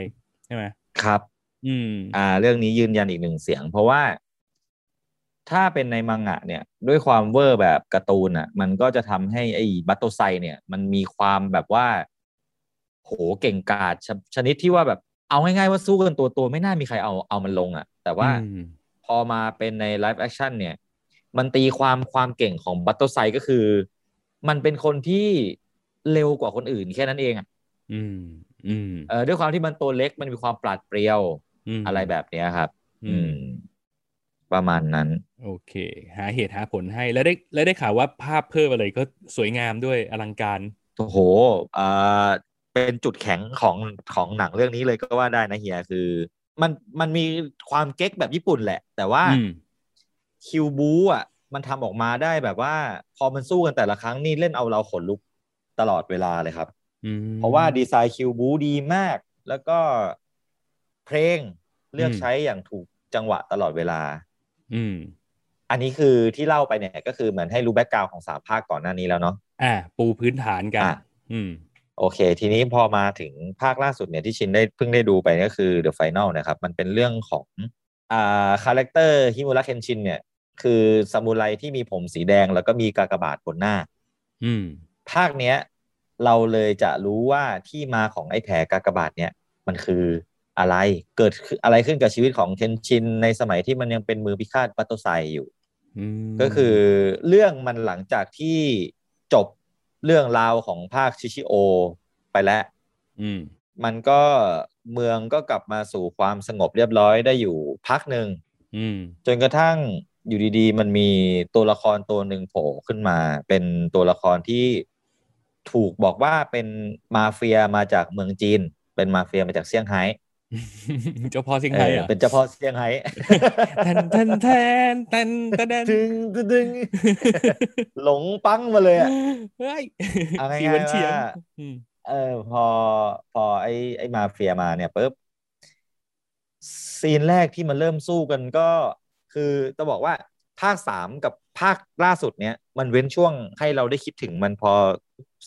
ใช่ไหมครับ อืม อ่า เรื่องนี้ยืนยันอีกหนึ่งเสียง เพราะว่า ถ้าเป็นในมังงะ เนี่ย ด้วยความเวอร์แบบการ์ตูนอะ มันก็จะทำให้ไอ้บัตโตไซเนี่ย มันมีความแบบว่า โหเก่งกาจชชนิดที่ว่าแบบเอาง่ายๆว่าสู้กันตัวตัวๆไม่น่ามีใครเอาเอามันลงอะ แต่ว่าอืมพอมาเป็นใน live action เนี่ย มันตีความความเก่งของบัตโตไซก็คือ มันเป็นคนที่เร็วกว่าคนอื่นแค่นั้นเองอะ อืมอืม เออด้วยความที่มันตัวเล็กมันมีความปราดเปรียวมอะไรแบบเนี้ยครับ อือืมมประมาณนั้น โอเค หาเหตุหาผลให้แล้วได้แล้วได้ข่าวว่าภาพเพิ่มอะไรก็สวยงามด้วยอลังการโอ้โหอ่าเป็นจุดแข็งของของหนังเรื่องนี้เลยก็ว่าได้นะเฮียคือ มันมันมีความเก๊กแบบญี่ปุ่นแหละ แต่ว่าอืมคิวบูอะ มันทำออกมาได้แบบว่า พอมันสู้กันแต่ละครั้งนี่เล่นเอาเราขนลุกตลอดเวลาเลยครับอืม เพราะว่าดีไซน์คิวบู๊ดีมาก แล้วก็เพลงเลือกอืมใช้อย่างถูกจังหวะตลอดเวลา อืม อันนี้คือที่เล่าไปเนี่ยก็คือเหมือนให้รู้ background ของสามภาคก่อนหน้านี้แล้วเนาะอ่า ปูพื้นฐานกันอะอืม โอเค ทีนี้พอมาถึงภาคล่าสุดเนี่ยที่ชินได้เพิ่งได้ดูไปก็คือ The Final นะครับ มันเป็นเรื่องของอ่าคาแรคเตอร์ฮิมุระเคนชินเนี่ย คือซามูไรที่มีผมสีแดงแล้วก็มีกากบาทบนหน้า อืม ภาคเนี้ย เราเลยจะรู้ว่าที่มาของไอ้แผลกากบาทเนี่ยมันคืออะไรเกิดขึ้นอะไรขึ้นกับชีวิตของเคนชินในสมัยที่มันยังเป็นมือพิฆาตบัตโตไซอยู่อืมก็คือเรื่องมันหลังจากที่จบเรื่องราวของภาคชิชิโอไปแล้วอืมมันก็เมืองก็กลับมาสู่ความสงบเรียบร้อยได้อยู่พักหนึ่งอืมจนกระทั่งอยู่ดีๆ มันมีตัวละครตัวหนึ่งโผล่ขึ้นมา เป็นตัวละครที่ ถูกบอกว่าเป็นมาเฟียมาจากเมืองจีน เป็นมาเฟียมาจากเซี่ยงไฮ้เจ้าพ่อเซี่ยงเอไฮ้อเหรอเป็นเจ้าพ่อเซี่ยงไฮ้แทนแทนแทนแทนแทนแทนดึงดึงดึงหลงปังมาเลยอะเฮ้ยเอาง่ายๆสีวันเฉียงว่าอืมเออพอพอไอ้ไอ้มาเฟียมาเนี่ยปุ๊บซีนแรกที่มันเริ่มสู้กันก็ คือต้องบอกว่าภาคสามกับภาคล่าสุดเนี้ยมันเว้นช่วงให้เราได้คิดถึงมันพอ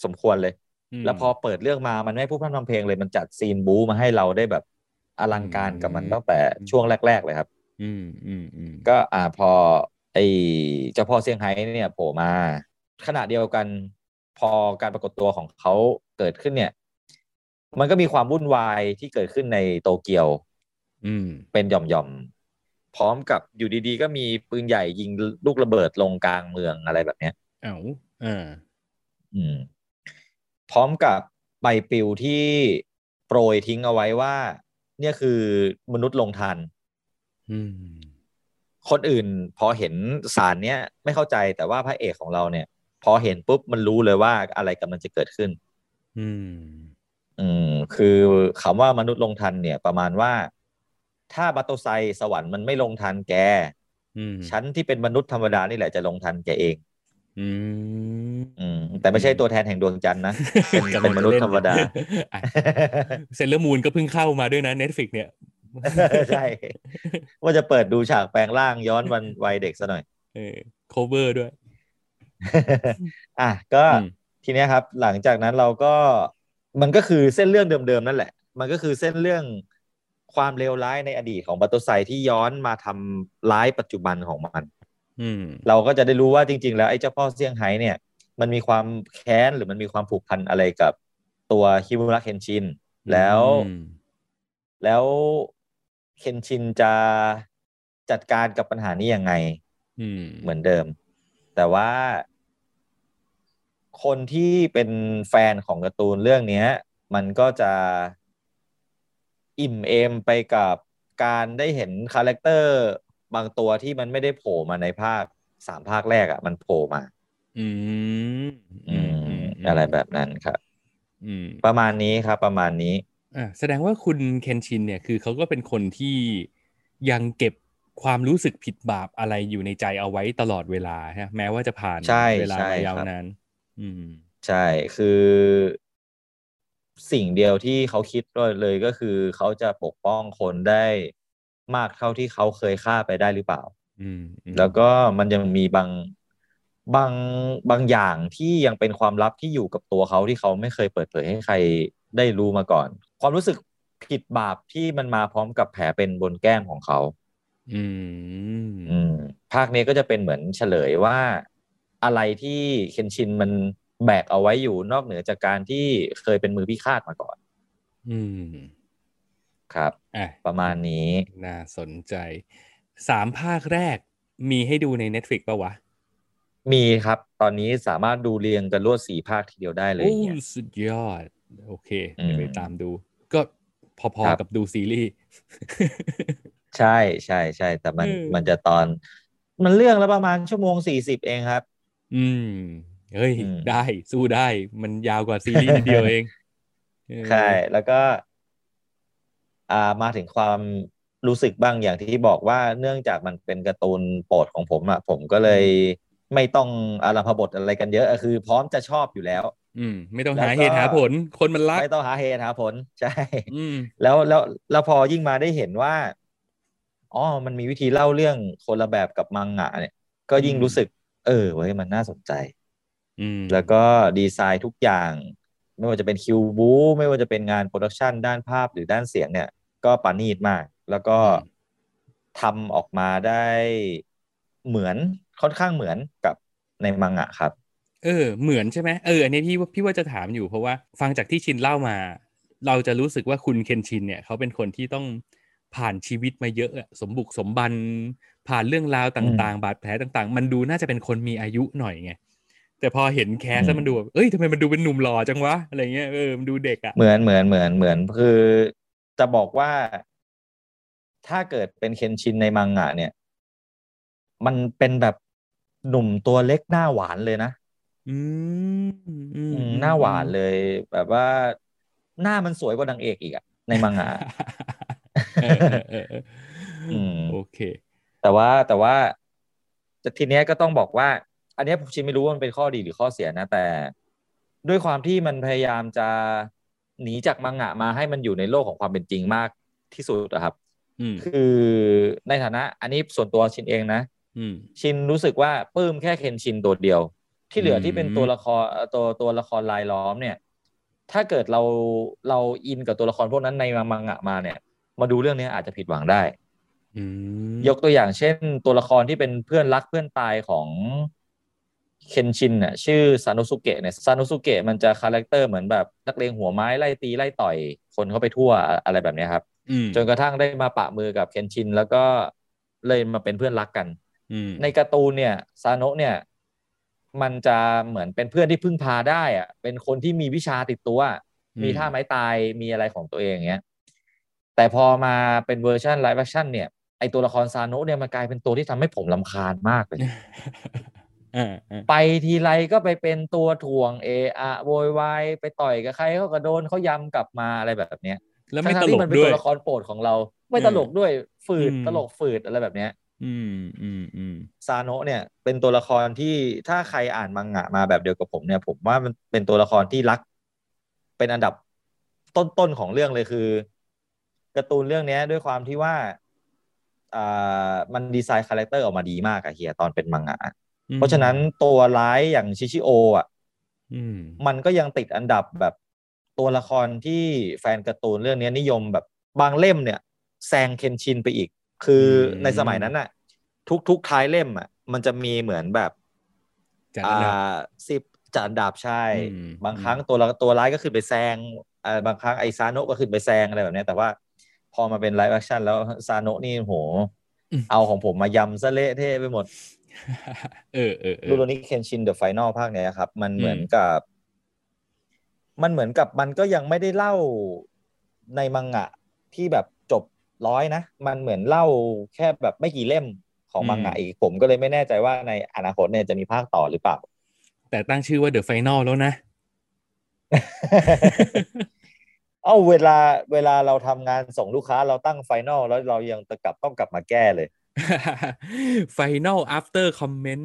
สมควรเลยมแล้วพอเปิดเรื่องมามันไม่พูดพร่ำทำเพลงเลยมันจัดซีนบู๊มาให้เราได้แบบอลังการกับมันตั้งแต่ช่วงแรก ๆ เลยครับ อืมอืมอืมก็อ่าพอ ไอเจ้าพ่อเซี่ยงไฮ้เนี่ยโผล่มาขณะเดียวกันพอการปรากฏตัวของเขาเกิดขึ้นเนี่ย มันก็มีความวุ่นวายที่เกิดขึ้นในโตเกียว อืม เป็นหย่อมๆพร้อมกับอยู่ดีๆ ก็มีปืนใหญ่ยิงลูกระเบิดลงกลางเมืองอะไรแบบเนี้ย เอ้าอ่าอืม พร้อมกับใบปลิวที่โปรยทิ้งเอาไว้ว่า เนี่ยคือมนุษย์ลงทันอืมคนอื่นพอเห็นสารเนี้ยไม่เข้าใจแต่ว่าพระเอกของเราเนี่ย พอเห็นปุ๊บมันรู้เลยว่าอะไรกำลังจะเกิดขึ้น อืม อืม คือคำว่ามนุษย์ลงทันเนี่ย ประมาณว่า ถ้าบัตโตไซสวรรค์มันไม่ลงทันแกอืมฉันที่เป็นมนุษย์ธรรมดานี่แหละจะลงทันแกเอง อืมอืมแต่ไม่ใช่ตัวแทนแห่งดวงจันทร์นะเป็นเป็นมนุษย์ธรรมดาอะเซเลอร์มูนก็เพิ่งเข้ามาด้วยนะ Netflix เนี่ยใช่ว่าจะเปิดดูฉากแปลงร่างย้อนวันวัยเด็กซะหน่อย เออ cover ด้วย อะก็อืมทีเนี้ยครับ หลังจากนั้นเราก็มันก็คือเส้นเรื่องเดิมๆนั่นแหละ มันก็คือเส้นเรื่องความเลวร้ายในอดีตของบัตโตไซที่ย้อนมาทำร้ายปัจจุบันของมันอืม เราก็จะได้รู้ว่าจริง ๆ แล้วไอ้เจ้าพ่อเซี่ยงไฮ้เนี่ย มันมีความแค้นหรือมันมีความผูกพันอะไรกับตัวฮิมุระเคนชินแล้วอืมแล้วเคนชินจะจัดการกับปัญหานี้ยังไงอืมเหมือนเดิม แต่ว่าคนที่เป็นแฟนของการ์ตูนเรื่องเนี้ยมันก็จะอิ่มเอมไปกับการได้เห็นคาแรคเตอร์ บางตัวที่มันไม่ได้โผล่มาในภาคสามภาคแรกอะ่ะ มันโผล่มา อืมอืมอะไรแบบนั้นครับอืม ประมาณนี้ครับ ประมาณนี้อ่าแสดงว่าคุณเคนชินเนี่ยคือเขาก็เป็นคนที่ยังเก็บความรู้สึกผิดบาปอะไรอยู่ในใจเอาไว้ตลอดเวลาฮะแม้ว่าจะผ่านใช่เวลาใช่มายาวครับนานอืม ใช่คือ สิ่งเดียวที่เขาคิดเลยก็คือเขาจะปกป้องคนได้ มากเท่าที่เขาเคยฆ่าไปได้หรือเปล่าอืมอืมแล้วก็มันยังมีบางบางบางอย่างที่ยังเป็นความลับที่อยู่กับตัวเขาที่เขาไม่เคยเปิดเผยให้ใครได้รู้มาก่อน ความรู้สึกผิดบาปที่มันมาพร้อมกับแผลเป็นบนแก้มของเขาอืมอืมภาคนี้ก็จะเป็นเหมือนเฉลยว่าอะไรที่เคนชินมันแบกเอาไว้อยู่นอกเหนือจากการที่เคยเป็นมือพิฆาตมาก่อน อืม ครับอะประมาณนี้ น่าสนใจ สามภาคแรกมีให้ดูใน Netflix ปะวะ มีครับ ตอนนี้สามารถดูเรียงกันรวดสี่ภาคทีเดียวได้เลยโอ้เนี่ยสุดยอด โอเคอืมเดี๋ยวไปตามดู ก็พอครับๆกับดูซีรีส์ใช่ใช่ใช่ แต่มันเออมันจะตอน มันเรื่องแล้วประมาณชั่วโมงสี่สิบเองครับ อืม เฮ้ยอืมได้ สู้ได้ มันยาวกว่าซีรีส์นิดเดียวเองเออใช่ แล้วก็อ่า มาถึงความรู้สึกบ้างอย่างที่บอกว่าเนื่องจากมันเป็นการ์ตูนโปรดของผมอะผมก็เลยไม่ต้องอารัมพบทอะไรกันเยอะอะคือ พร้อมจะชอบอยู่แล้ว อืม ไม่ต้องแล้วหาก็เหตุหาผล คนมันรักไม่ต้องหาเหตุหาผลใช่อืมแล้วแล้วแล้วพอยิ่งมาได้เห็นว่าอ๋อมันมีวิธีเล่าเรื่องคนละแบบกับมังงะเนี่ย ก็ยิ่งอืมรู้สึก เออเว้ยมันน่าสนใจ อืม แล้วก็ดีไซน์ทุกอย่าง ไม่ว่าจะเป็นคิวบู๊ไม่ว่าจะเป็นงาน production ด้านภาพหรือด้านเสียงเนี่ย ก็ประณีตมาก แล้วก็ทำออกมาได้เหมือนค่อนข้างเหมือนกับในมังงะครับ เออ เหมือนใช่ไหมเอออันนี้พี่ว่าพี่ว่าจะถามอยู่เพราะว่าฟังจากที่ชินเล่ามา เราจะรู้สึกว่าคุณเคนชินเนี่ยเขาเป็นคนที่ต้องผ่านชีวิตมาเยอะอะสมบุกสมบัน ผ่านเรื่องราวต่าง ๆ บาดแผลต่าง ๆ มันดูน่าจะเป็นคนมีอายุหน่อยไงแต่พอเห็นแคสอืมแล้วมันดูแบบเอ้ยทำไมมันดูเป็นหนุ่มหล่อจังวะอะไรเงี้ยเออมันดูเด็กอะเหมือนเหมือนเหมือนเหมือนคือ จะบอกว่า ถ้าเกิดเป็นเคนชินในมังงะเนี่ย มันเป็นแบบหนุ่มตัวเล็กหน้าหวานเลยนะอืมอืมอืมหน้าหวานเลย แบบว่า หน้ามันสวยกว่านางเอกอีกอะในมังงะเออเออเออเอออืมโอเค แต่ว่าแต่ว่าแต่ทีเนี้ยก็ต้องบอกว่า อันเนี้ยผมชินไม่รู้ว่ามันเป็นข้อดีหรือข้อเสียนะ แต่ด้วยความที่มันพยายามจะ หนีจากมังงะมาให้มันอยู่ในโลกของความเป็นจริงมากที่สุดอะครับอืมคือในฐานะ อันนี้ส่วนตัวชินเองนะอืมชินรู้สึกว่าปลื้มแค่เคนชินตัวเดียว ที่เหลือที่เป็นอืมตัวละครเอ่อตัวตัวละครรายล้อมเนี่ย ถ้าเกิดเราเราอินกับตัวละครพวกนั้นในมังงะมาเนี่ย มาดูเรื่องนี้อาจจะผิดหวังได้อืมยกตัวอย่างเช่น ตัวละครที่เป็นเพื่อนรักเพื่อนตายของ เคนชินเนี่ยชื่อซาโนสุเกะเนี่ยซาโนสุเกะมันจะ character เหมือนแบบนักเลงหัวไม้ไล่ตีไล่ต่อยคนเข้าไปทั่วอะไรแบบเนี้ยครับอืมจนกระทั่งได้มาประมือกับเคนชิน แล้วก็เลยมาเป็นเพื่อนรักกันอืมในการ์ตูนเนี่ยซาโนะเนี่ย มันจะเหมือนเป็นเพื่อนที่พึ่งพาได้อะเป็นคนที่มีวิชาติดตัว มีท่าไม้ตายมีอะไรของตัวเองอย่างเงี้ยแต่พอมาเป็นเวอร์ชัน live action เนี่ยไอ้ตัวละครซาโนะเนี่ยมันกลายเป็นตัวที่ทำให้ผมรำคาญมากเลยอ่าอ่า ไปทีไรก็ไปเป็นตัวถ่วงเออะโวยวายไปต่อยกับใครเขาก็โดนเขายำกลับมาอะไรแบบเนี้ยแล้วไม่ทั้ตงๆลที่กมันเป็นด้วตัยวละครโปรดของเรา ไม่อืมตลกด้วยฝืดอืมตลกฝืดอะไรแบบเนี้ย อืมอืมอืมซาโนะเนี่ย เป็นตัวละครที่ถ้าใครอ่านมังงะมาแบบเดียวกับผมเนี่ย ผมว่ามันเป็นตัวละครที่รัก เป็นอันดับต้นๆของเรื่องเลยคือการ์ตูนเรื่องเนี้ยด้วยความที่ว่าอ่ามัน design character ออกมาดีมากอะเฮียตอนเป็นมังงะ เพราะฉะนั้นตัวร้ายอย่างชิชิโออะอืมมันก็ยังติดอันดับแบบตัวละครที่แฟนการ์ตูนเรื่องนี้นิยมแบบบางเล่มเนี่ยแซงเคนชินไปอีก คือในสมัยนั้นน่ะ ทุกทุกท้ายเล่มอะ มันจะมีเหมือนแบบจัดอ่าสิบอันดับจัดอันดับใช่อืมบางครั้งตัวละตัวร้ายก็ขึ้นไปแซงอ่าบางครั้งไอ้ซาโนะก็ขึ้นไปแซงอะไรแบบเนี้ยแต่ว่าพอมาเป็น live action แล้วซาโนะนี่โห เอาของผมมายำซะเละเทะไปหมด เออเออเออรูโรนิเคนชิน The Final ภาคเนี้ยครับ มันเหมือนอืมกับ มันเหมือนกับมันก็ยังไม่ได้เล่าในมังงะที่แบบจบร้อยนะ มันเหมือนเล่าแค่แบบไม่กี่เล่มของมังงะอีก ผมก็เลยไม่แน่ใจว่าในอนาคตเนี่ยจะมีภาคต่อหรือเปล่า แต่ตั้งชื่อว่า The Final แล้วนะเอ้าเวลาเวลาเราทำงานส่งลูกค้าเราตั้ง final แล้วเรายังตะกลับต้องกลับมาแก้เลย Final after comment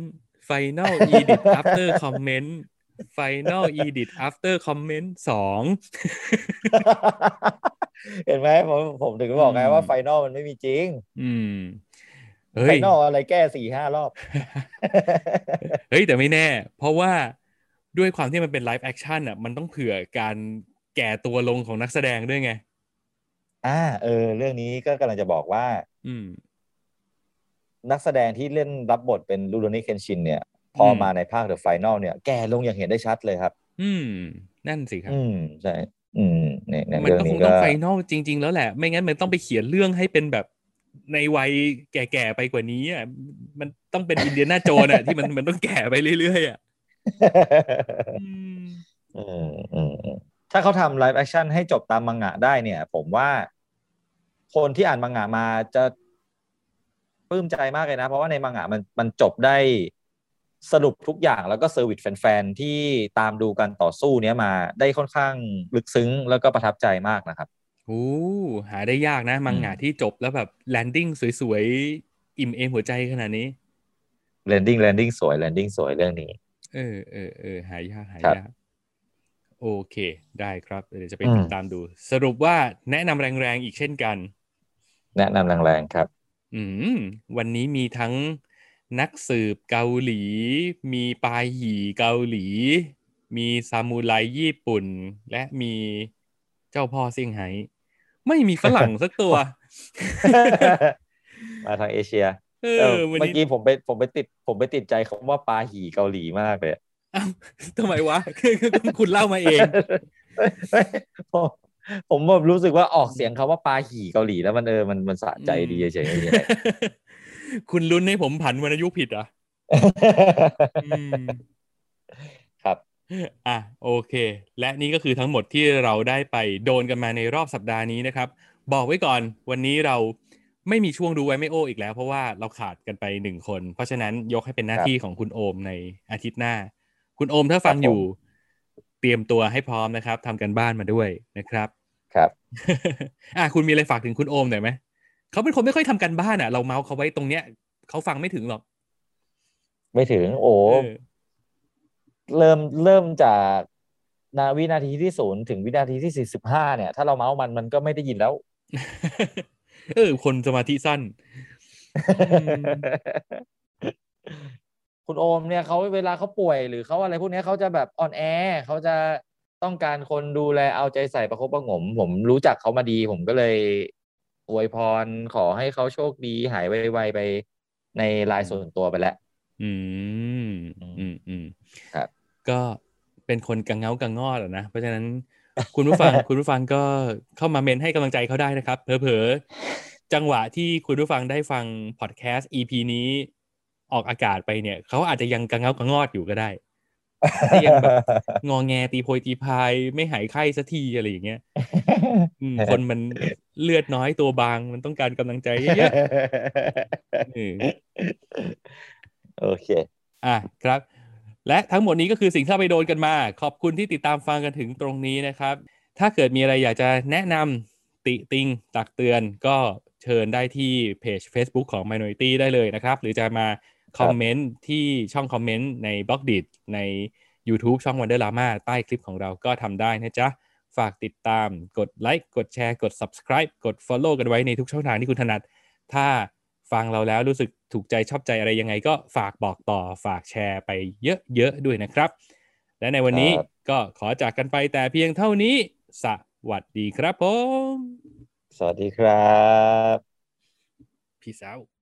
Final edit after comment Final Edit After Comment สองเห็นไหมผมผมถึงบอกไงอืมว่า final มันไม่มีจริง อืมเฮ้ย final อะไรแก้สี่ห้ารอบ เฮ้ย แต่ไม่แน่ เพราะว่าด้วยความที่มันเป็น live action อะมันต้องเผื่อการแก่ตัวลงของนักแสดงด้วยไง อ่า เออ เรื่องนี้ก็กำลังจะบอกว่า อืม นักแสดงที่เล่นรับบทเป็นรูโรนิเคนชินเนี่ย พออมมาในภาค The Final เนี่ย แก่ลงอย่างเห็นได้ชัดเลยครับ อืม นั่นสิครับ อืมใช่อืมเนี่ยเนี่ยมันเรื่องก็คนี้งก็ต้องไฟนอลจริง ๆ แล้วแหละ ไม่งั้นมันต้องไปเขียนเรื่องให้เป็นแบบในวัยแก่ๆไปกว่านี้อะมันต้องเป็นอินเดียนาโจนส์อะที่มันมันต้องแก่ไปเรื่อยๆอะอืมอืมอืมอืมถ้าเขาทำ live action ให้จบตามมังงะได้เนี่ย ผมว่า คนที่อ่านมังงะมาจะป ลื้มใจมากเลยนะ เพราะว่าในมังงะมันมันจบได้สรุปทุกอย่างแล้วก็ service แฟนๆ ที่ตามดูการต่อสู้เนี้ยมาได้ค่อนข้างลึกซึ้งแล้วก็ประทับใจมากนะครับโอ้หาได้ยากนะ มังงะที่จบแล้วแบบ landing สวยๆ อิ่มเอมหัวใจขนาดนี้landing landing สวย landing สวยเรื่องนี้ เออเออเออหายากหาครับยากโอเค ได้ครับ เดี๋ยวจะไปอืมติดตามดู สรุปว่าแนะนำแรงๆ อีกเช่นกัน แนะนำแรงๆ ครับ อืมวันนี้มีทั้งนักสืบเกาหลี มีปายหยีเกาหลี มีซามูไรญี่ปุ่น และมีเจ้าพ่อเซี่ยงไฮ้ไม่มีฝรั่งสักตัว มาทางเอเชียเอเอออวันเมื่อนี้กี้ผมไปผมไปติด ผมไปติดใจคำว่าปลาหีเกาหลีมากเลยอ้าวทำไมวะคุณเล่ามาเอง ผมผมแบบรู้สึกว่าออกเสียงคำว่าปลาหีเกาหลีแล้วมันเออมันมันสะใจดีเฉยๆไม่มีอะไรคุณลุ้นให้ผมผันวรรณยุกต์ผิดเหรอะอืมครับ อะโอเค และนี่ก็คือทั้งหมดที่เราได้ไปโดนกันมาในรอบสัปดาห์นี้นะครับ บอกไว้ก่อนวันนี้เราไม่มีช่วงดูไว้ไม่โออีกแล้ว เพราะว่าเราขาดกันไปหนึ่งคน เพราะฉะนั้นยกให้เป็นหน้าครับที่ของคุณโอมในอาทิตย์หน้า คุณโอมถ้าฟังครับผมอยู่ เตรียมตัวให้พร้อมนะครับทำกันบ้านมาด้วยนะครับ ครับ อะคุณมีอะไรฝากถึงคุณโอมหน่อยไหมเขาเป็นคนไม่ค่อยทำกันบ้านอะ เราเมาส์เขาไว้ตรงเนี้ยเขาฟังไม่ถึงหรอก ไม่ถึง โอ้เออเริ่มเริ่มจากนาวินาทีที่ศูนย์ถึงวินาทีที่สี่สิบห้าเนี่ย ถ้าเราเมาส์มันมันก็ไม่ได้ยินแล้ว เออ คนสมาธิสั้นอืม คุณโอมเนี่ยเขาเวลาเขาป่วยหรือเขาอะไรพวกเนี้ยเขาจะแบบออนแอร์เขาจะต้องการคนดูแลเอาใจใส่ประคบประหงม ผมรู้จักเขามาดี ผมก็เลยอวยพรขอให้เขาโชคดีหายไวๆไปในไลน์ส่วนตัวไปแล้ว อืม อืมอืมครับ ก็เป็นคนกังเงากังงอดอะนะ เพราะฉะนั้นคุณผู้ฟัง คุณผู้ฟังก็เข้ามาเมนให้กำลังใจเขาได้นะครับ เผลอๆ จังหวะที่คุณผู้ฟังได้ฟังพอดแคสต์ EP นี้ ออกอากาศไปเนี่ยเขาอาจจะยังกังเงากังงอดอยู่ก็ได้ที่ยังแบบงอแงตีโพยตีพายไม่หายไข้สักทีอะไรอย่างเงี้ยอืมคนมันเลือดน้อยตัวบางมันต้องการกำลังใจเยอะๆเออโอเค อะครับ และทั้งหมดนี้ก็คือสิ่งที่เราไปโดนกันมา ขอบคุณที่ติดตามฟังกันถึงตรงนี้นะครับ ถ้าเกิดมีอะไรอยากจะแนะนำติติงตักเตือนก็เชิญได้ที่เพจ Facebook ของ Minority ได้เลยนะครับ หรือจะมา คอมเมนต์ที่ช่องคอมเมนต์ในบล็อกดิใน YouTube ช่อง Wonder Lama ใต้คลิปของเราก็ทำได้นะจ๊ะ ฝากติดตามกดไลค์กดแชร์กด Subscribe กด Follow กันไว้ในทุกช่องทางที่คุณถนัด ถ้าฟังเราแล้วรู้สึกถูกใจชอบใจอะไรยังไงก็ฝากบอกต่อฝากแชร์ไปเยอะๆด้วยนะครับ และในวันนี้ครับก็ขอจากกันไปแต่เพียงเท่านี้ สวัสดีครับผม สวัสดีครับพี่สาว